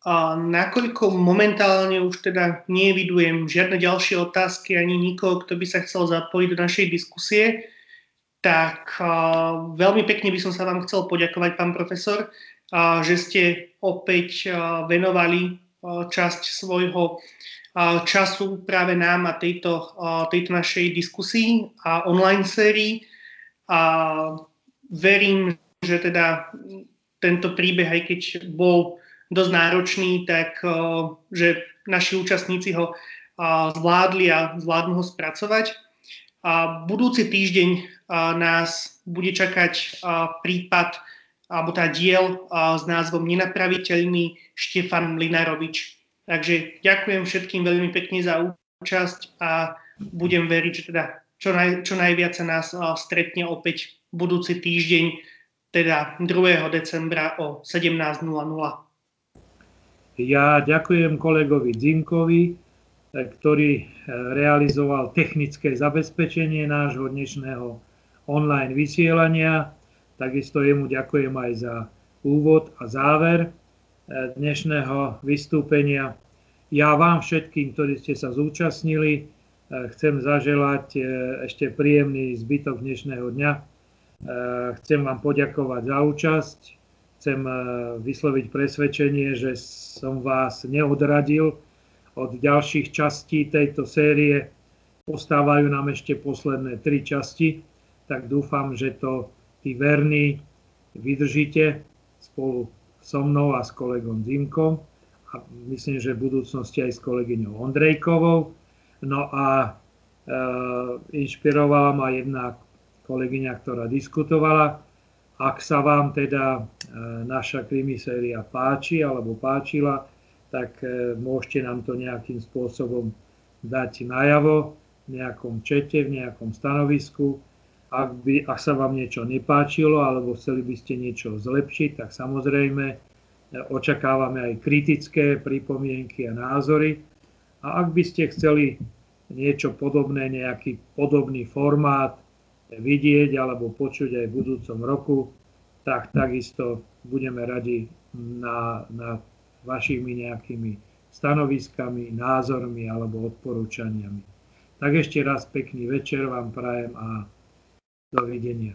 A nakoľko momentálne už teda nevidujem žiadne ďalšie otázky ani nikoho, kto by sa chcel zapojiť do našej diskusie, tak uh, veľmi pekne by som sa vám chcel poďakovať, pán profesor, uh, že ste opäť uh, venovali časť svojho času práve nám a tejto, tejto našej diskusii a online sérii. A verím, že teda tento príbeh, aj keď bol dosť náročný, tak že naši účastníci ho zvládli a zvládnu ho spracovať. A budúci týždeň nás bude čakať prípad alebo tá diel s názvom Nenapraviteľný Štefan Mlinarovič. Takže ďakujem všetkým veľmi pekne za účasť a budem veriť, že teda čo, naj, čo najviac sa nás stretne opäť budúci týždeň, teda 2. decembra o 17.00. Ja ďakujem kolegovi Dzimkovi, e, ktorý e, realizoval technické zabezpečenie nášho dnešného online vysielania. Takisto jemu ďakujem aj za úvod a záver eh, dnešného vystúpenia. Ja vám všetkým, ktorí ste sa zúčastnili, eh, chcem zaželať eh, ešte príjemný zbytok dnešného dňa. Chcem vám poďakovať za účasť. Chcem vysloviť presvedčenie, že som vás neodradil od ďalších častí tejto série. Ostávajú nám ešte posledné tri časti, tak dúfam, že to tí verní vydržíte spolu so mnou a s kolegom Zimkom a myslím, že v budúcnosti aj s kolegyňou Ondrejkovou. No a e, inšpirovala ma jedna kolegyňa, ktorá diskutovala. Ak sa vám teda e, naša krimiséria páči alebo páčila, tak e, môžete nám to nejakým spôsobom dať najavo v nejakom čete, v nejakom stanovisku ak, by, ak sa vám niečo nepáčilo alebo chceli by ste niečo zlepšiť, tak samozrejme e, očakávame aj kritické pripomienky a názory. A ak by ste chceli niečo podobné, nejaký podobný formát vidieť alebo počuť aj v budúcom roku, tak takisto budeme radi na, na vašimi nejakými stanoviskami, názormi alebo odporúčaniami. Tak ešte raz pekný večer vám prajem a dovidenia.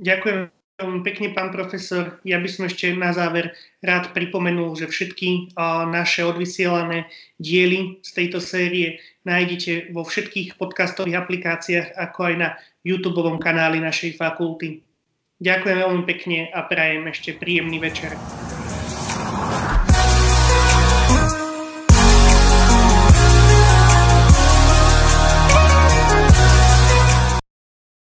Ďakujem Veľmi pekne, pán profesor. Ja by som ešte na záver rád pripomenul, že všetky naše odvysielané diely z tejto série nájdete vo všetkých podcastových aplikáciách, ako aj na YouTube kanáli našej fakulty. Ďakujem veľmi pekne a prajem ešte príjemný večer.